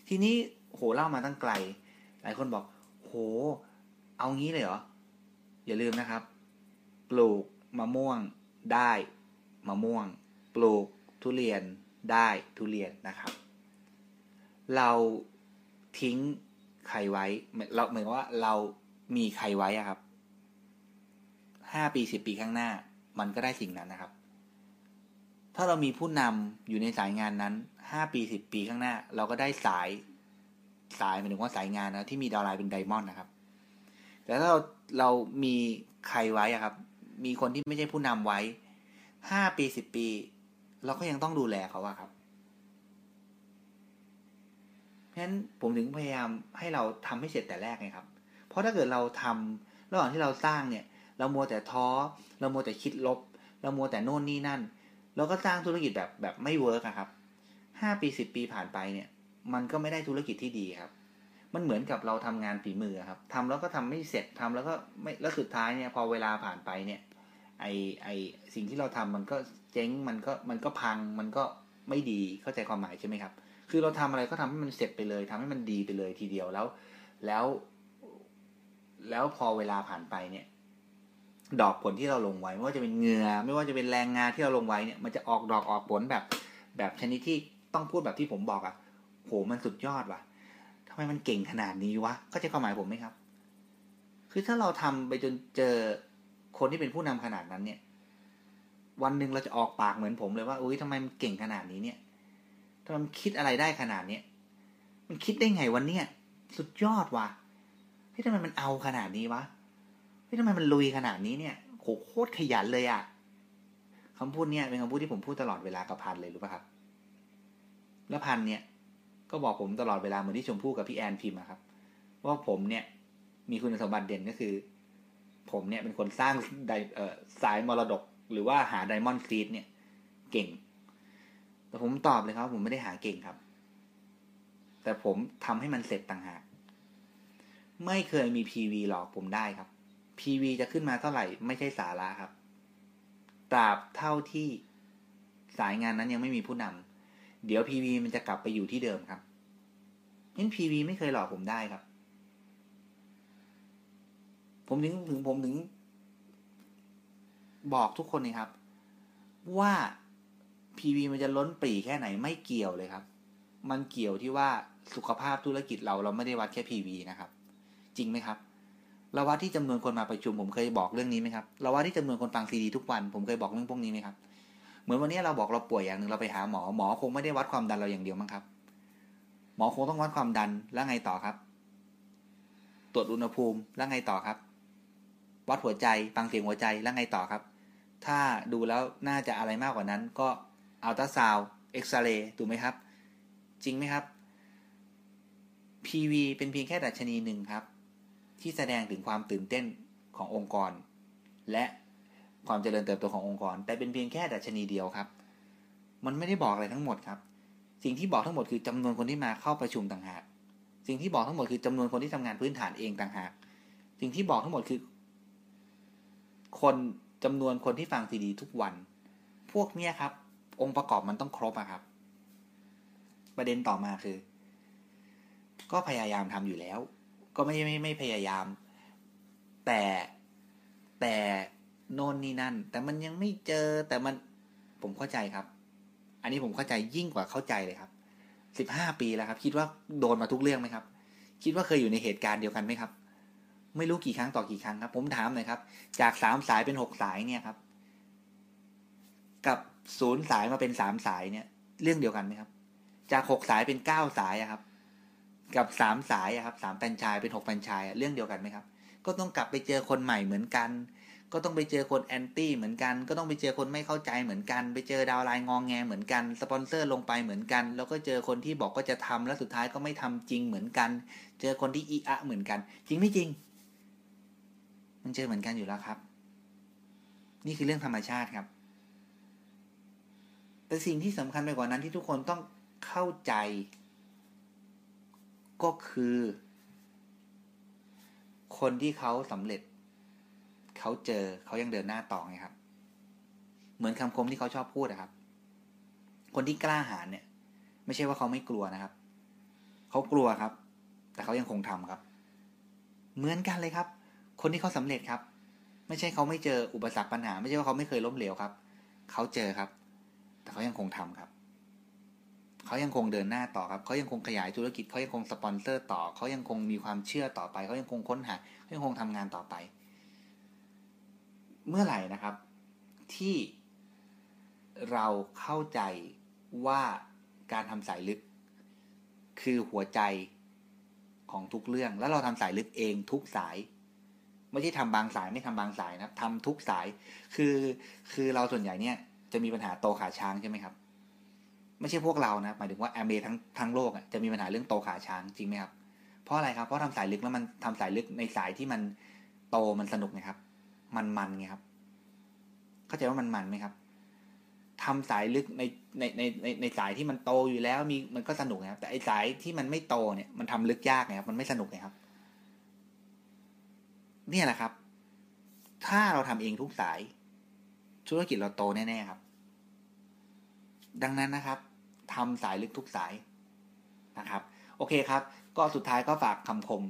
S1: ทีนี้โหเล่ามาตั้งไกล หลายคนบอก โห เอางี้เลยเหรอ อย่าลืมนะครับ ปลูกมะม่วงได้มะม่วง ปลูกทุเรียนได้ทุเรียนนะครับ เราทิ้งใครไว้เราเหมือนว่าเรา มีใครไว้อะครับห้าปีสิบปีข้างหน้า มันก็ได้สิ่งนั้นนะครับ ถ้าเรามีผู้นำอยู่ในสายงานนั้นห้าปีสิบปีข้างหน้า เราก็ได้สายสายหมายถึงว่าสายงานนะที่มีดาวไลน์เป็นไดมอนด์นะครับ แต่ถ้าเราเรามีใครไว้อะครับ มีคนที่ไม่ใช่ผู้นำไว้ห้าปีสิบปี เราก็ยังต้องดูแลเขาอะครับเพราะฉะนั้นผมถึงพยายามให้เราทำให้เสร็จแต่แรกไงครับ เพราะถ้าเกิดเราทำระหว่างที่เราสร้างเนี่ย เรามัวแต่ท้อ เรามัวแต่คิดลบ เรามัวแต่โน่นนี่นั่น เราก็สร้างธุรกิจแบบแบบไม่เวิร์กครับห้าปีสิบปีผ่านไปเนี่ย มันก็ไม่ได้ธุรกิจที่ดีครับ มันเหมือนกับเราทำงานฝีมือครับทำแล้วก็ทำไม่เสร็จทำแล้วก็ไม่แล้วสุดท้ายเนี่ย พอเวลาผ่านไปเนี่ย ไอไอสิ่งที่เราทำมันก็เจ๊งมันก็มันก็พังมันก็ไม่ดีเข้าใจความหมายใช่ไหมครับ คือเราทำอะไรก็ทำให้มันเสร็จไปเลยทำให้มันดีไปเลยทีเดียวแล้ว แล้ว แล้วพอเวลาผ่านไปเนี่ย ดอกผลที่เราลงไว้ไม่ว่าจะเป็นเหงื่อไม่ว่าจะเป็นแรงงานที่เราลงไว้เนี่ย มันจะออกดอกออกผลแบบ แบบชนิดที่ต้องพูดแบบที่ผมบอกอะ่ะโหมันสุดยอดว่ะทำไมมันเก่งขนาดนี้วะเข้าใจความหมายผมไหมครับ คือถ้าเราทำไปจนเจอคนที่เป็นผู้นำขนาดนั้นเนี่ย วันหนึ่งเราจะออกปากเหมือนผมเลยว่าอุ้ยทำไมมันเก่งขนาดนี้เนี่ยทำไมมันคิดอะไรได้ขนาดเนี้ยมันคิดได้ไงวันเนี้ยสุดยอดว่ะ เฮ้ยทำไมมันเอาขนาดนี้วะเฮ้ยทำไมมันลุยขนาดนี้เนี่ยโหโคตรขยันเลยอะคำพูดเนี่ยเป็นคำพูดที่ผมพูดตลอดเวลากับพันเลยรู้ป่ะครับ แล้วพันเนี่ย ก็บอกผมตลอดเวลาเหมือนที่ชมพู่กับพี่แอนพิมพ์ครับ ว่าผมเนี่ยมีคุณสมบัติเด่นก็คือ ผมเนี่ยเป็นคนสร้างไดเอ่อสายมรดก หรือว่าหาไดมอนด์ซีดเนี่ย เก่ง แต่ผมตอบเลยครับ ผมไม่ได้หาเก่งครับ แต่ผมทำให้มันเสร็จต่างหาก ไม่เคยมี PV หลอกผมได้ครับ PV จะขึ้นมาเท่าไหร่ไม่ใช่สาระครับ ตราบเท่าที่สายงานนั้นยังไม่มีผู้นำเดี๋ยว PV มันจะกลับไปอยู่ที่เดิมครับเห็น PV ไม่เคยหลอกผมได้ครับ ผมถึงถึงผมถึง บอกทุกคนนี่ครับ ว่า PV มันจะล้นปรีแค่ไหนไม่เกี่ยวเลยครับ มันเกี่ยวที่ว่าสุขภาพธุรกิจเราเราไม่ได้วัดแค่ PV นะครับ จริงไหมครับเราวัดที่จำนวนคนมาประชุมผมเคยบอกเรื่องนี้ไหมครับเราวัดที่จำนวนคนฟังซีดีทุกวันผมเคยบอกเรื่องพวกนี้ไหมครับ เหมือนวันนี้เราบอกเราป่วยอย่างหนึ่งเราไปหาหมอหมอคงไม่ได้วัดความดันเราอย่างเดียวมั้งครับ หมอคงต้องวัดความดันแล้วไงต่อครับ ตรวจอุณหภูมิแล้วไงต่อครับ วัดหัวใจฟังเสียงหัวใจแล้วไงต่อครับ ถ้าดูแล้วน่าจะอะไรมากกว่านั้น ก็อัลตราซาวเอ็กซเรย์ถูกไหมครับ จริงไหมครับ PV เป็นเพียงแค่ดัชนีหนึ่งครับ ที่แสดงถึงความตื่นเต้นขององค์กร และความเจริญเติบโตขององค์กร แต่เป็นเพียงแค่ดัชนีเดียวครับ มันไม่ได้บอกอะไรทั้งหมดครับ สิ่งที่บอกทั้งหมดคือจำนวนคนที่มาเข้าประชุมต่างหาก สิ่งที่บอกทั้งหมดคือจำนวนคนที่ทำงานพื้นฐานเองต่างหาก สิ่งที่บอกทั้งหมดคือ คนจำนวนคนที่ฟังซีดีทุกวัน พวกเนี้ยครับ องค์ประกอบมันต้องครบอะครับ ประเด็นต่อมาคือ ก็พยายามทำอยู่แล้ว ก็ไม่ไม่ไม่พยายาม แต่แต่โน่นนี่นั่น แต่มันยังไม่เจอแต่มันผมเข้าใจครับ อันนี้ผมเข้าใจยิ่งกว่าเข้าใจเลยครับสิบห้าปีแล้วครับ คิดว่าโดนมาทุกเรื่องไหมครับ คิดว่าเคยอยู่ในเหตุการณ์เดียวกันไหมครับ ไม่รู้กี่ครั้งต่อกี่ครั้งครับ ผมถามหน่อยครับ จากสามสายเป็นหกสายเนี่ยครับ กับศูนย์สายมาเป็นสามสายเนี่ย เรื่องเดียวกันไหมครับ จากหกสายเป็นเก้าสายอะครับ กับสามสายอะครับสามแฟนชายเป็นหกแฟนชายเรื่องเดียวกันไหมครับ ก็ต้องกลับไปเจอคนใหม่เหมือนกัน ก็ต้องไปเจอคน anti เหมือนกัน ก็ต้องไปเจอคนไม่เข้าใจเหมือนกัน ไปเจอ downline งอแงเหมือนกันสปอนเซอร์ลงไปเหมือนกัน แล้วก็เจอคนที่บอกก็จะทำแล้วสุดท้ายก็ไม่ทำจริงเหมือนกัน เจอคนที่อีอะเหมือนกัน จริงไม่จริง มันเจอเหมือนกันอยู่แล้วครับ นี่คือเรื่องธรรมชาติครับ แต่สิ่งที่สำคัญไปกว่านั้นที่ทุกคนต้องเข้าใจ ก็คือ คนที่เขาสำเร็จ เขาเจอเขายังเดินหน้าต่อไงครับ เหมือนคำคมที่เขาชอบพูดนะครับ คนที่กล้าหาญเนี่ย ไม่ใช่ว่าเขาไม่กลัวนะครับ เขากลัวครับ แต่เขายังคงทำครับ เหมือนกันเลยครับ คนที่เขาสำเร็จครับ ไม่ใช่เขาไม่เจออุปสรรคปัญหา ไม่ใช่ว่าเขาไม่เคยล้มเหลวครับ เขาเจอครับ แต่เขายังคงทำครับ เขายังคงเดินหน้าต่อครับเขายังคงขยายธุรกิจเขายังคงสปอนเซอร์ต่อเขายังคงมีความเชื่อต่อไปเขายังคงค้นหาเขายังคงทำงานต่อไป เมื่อไหร่นะครับ ที่เราเข้าใจว่าการทำสายลึก คือหัวใจของทุกเรื่อง แล้วเราทำสายลึกเองทุกสาย ไม่ใช่ทำบางสายไม่ทำบางสายนะครับทำทุกสายคือคือเราส่วนใหญ่เนี่ยจะมีปัญหาโตขาช้างใช่ไหมครับ ไม่ใช่พวกเรานะหมายถึงว่าแอมเบทั้งทั้งโลกอะจะมีปัญหาเรื่องโตขาช้างจริงไหมครับ เพราะอะไรครับ เพราะทำสายลึกแล้วมันทำสายลึกในสายที่มันโตมันสนุกไงครับ มันมันไงครับ เข้าใจว่ามันมันไหมครับทำสายลึกในในในในในสายที่มันโตอยู่แล้วมีมันก็สนุกนะครับ แต่ไอสายที่มันไม่โตเนี่ย มันทำลึกยากไงครับ มันไม่สนุกไงครับ เนี่ยแหละครับ ถ้าเราทำเองทุกสาย ธุรกิจเราโตแน่ๆครับ ดังนั้นนะครับ ทำสายลึกทุกสายนะครับ โอเคครับ ก็สุดท้ายก็ฝากคำคม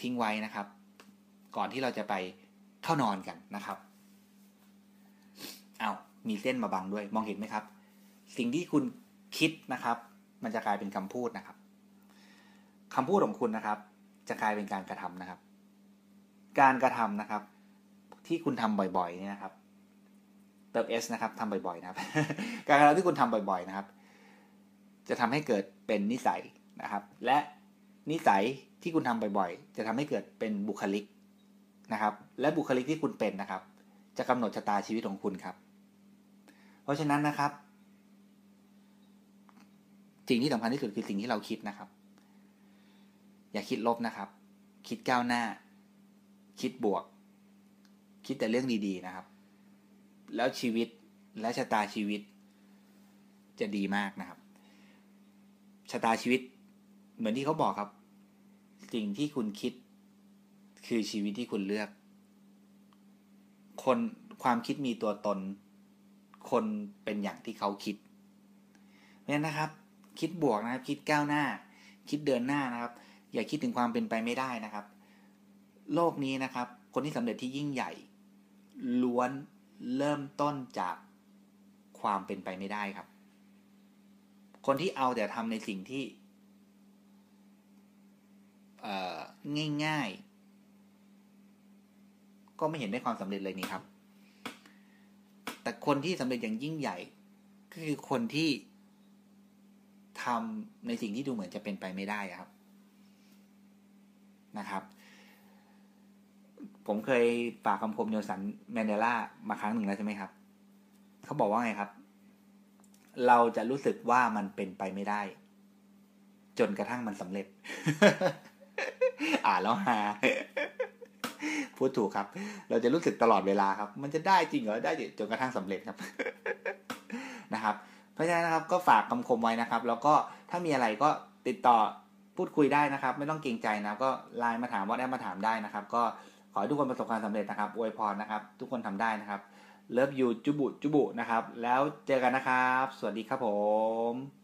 S1: ทิ้งไว้นะครับ ก่อนที่เราจะไปเข้านอนกันนะครับเอามีเส้นมาบังด้วย มองเห็นไหมครับ สิ่งที่คุณคิดนะครับ มันจะกลายเป็นคำพูดนะครับคำพูดของคุณนะครับ จะกลายเป็นการกระทำนะครับ การกระทำนะครับ ที่คุณทำบ่อยๆเนี่ยนะครับเติม S นะครับทำบ่อยๆนะครับ การกระทำที่คุณทำบ่อย ๆ นะครับ จะทำให้เกิดเป็นนิสัยนะครับ และนิสัยที่คุณทำบ่อยๆ จะทำให้เกิดเป็นบุคลิกนะครับ และบุคลิกที่คุณเป็นนะครับ จะกำหนดชะตาชีวิตของคุณครับ เพราะฉะนั้นนะครับ สิ่งที่สำคัญที่สุดคือสิ่งที่เราคิดนะครับ อย่าคิดลบนะครับ คิดก้าวหน้า คิดบวก คิดแต่เรื่องดีๆนะครับ แล้วชีวิตและชะตาชีวิตจะดีมากนะครับ ชะตาชีวิต เหมือนที่เขาบอกครับ สิ่งที่คุณคิด คือชีวิตที่คุณเลือก คนความคิดมีตัวตน คนเป็นอย่างที่เขาคิดเพราะฉะนั้นนะครับ คิดบวกนะครับ คิดก้าวหน้า คิดเดินหน้านะครับ อย่าคิดถึงความเป็นไปไม่ได้นะครับ โลกนี้นะครับ คนที่สำเร็จที่ยิ่งใหญ่ ล้วนเริ่มต้นจากความเป็นไปไม่ได้ครับ คนที่เอาแต่ทำในสิ่งที่ง่าย ๆ ก็ไม่เห็นได้ความสำเร็จเลยนี่ครับ แต่คนที่สำเร็จอย่างยิ่งใหญ่ ก็คือคนที่ทำในสิ่งที่ดูเหมือนจะเป็นไปไม่ได้ครับ นะครับ ผมเคยฝากคำคมเนลสันแมนเดลามาครั้งหนึ่งแล้วใช่ไหมครับ เขาบอกว่าไงครับ เราจะรู้สึกว่ามันเป็นไปไม่ได้ จนกระทั่งมันสำเร็จ อ่านแล้วฮาพูดถูกครับ เราจะรู้สึกตลอดเวลาครับ มันจะได้จริงเหรอได้จนกระทั่งสำเร็จครับนะครับ เพราะฉะนั้นนะครับก็ฝากคำคมไว้นะครับ แล้วก็ถ้ามีอะไรก็ติดต่อพูดคุยได้นะครับ ไม่ต้องเกรงใจนะก็ไลน์มาถามว่าได้มาถามได้นะครับ ก็ขอให้ทุกคนประสบความสำเร็จนะครับอวยพรนะครับ ทุกคนทำได้นะครับ เลิฟยูจุบุจุบุนะครับ แล้วเจอกันนะครับ สวัสดีครับผม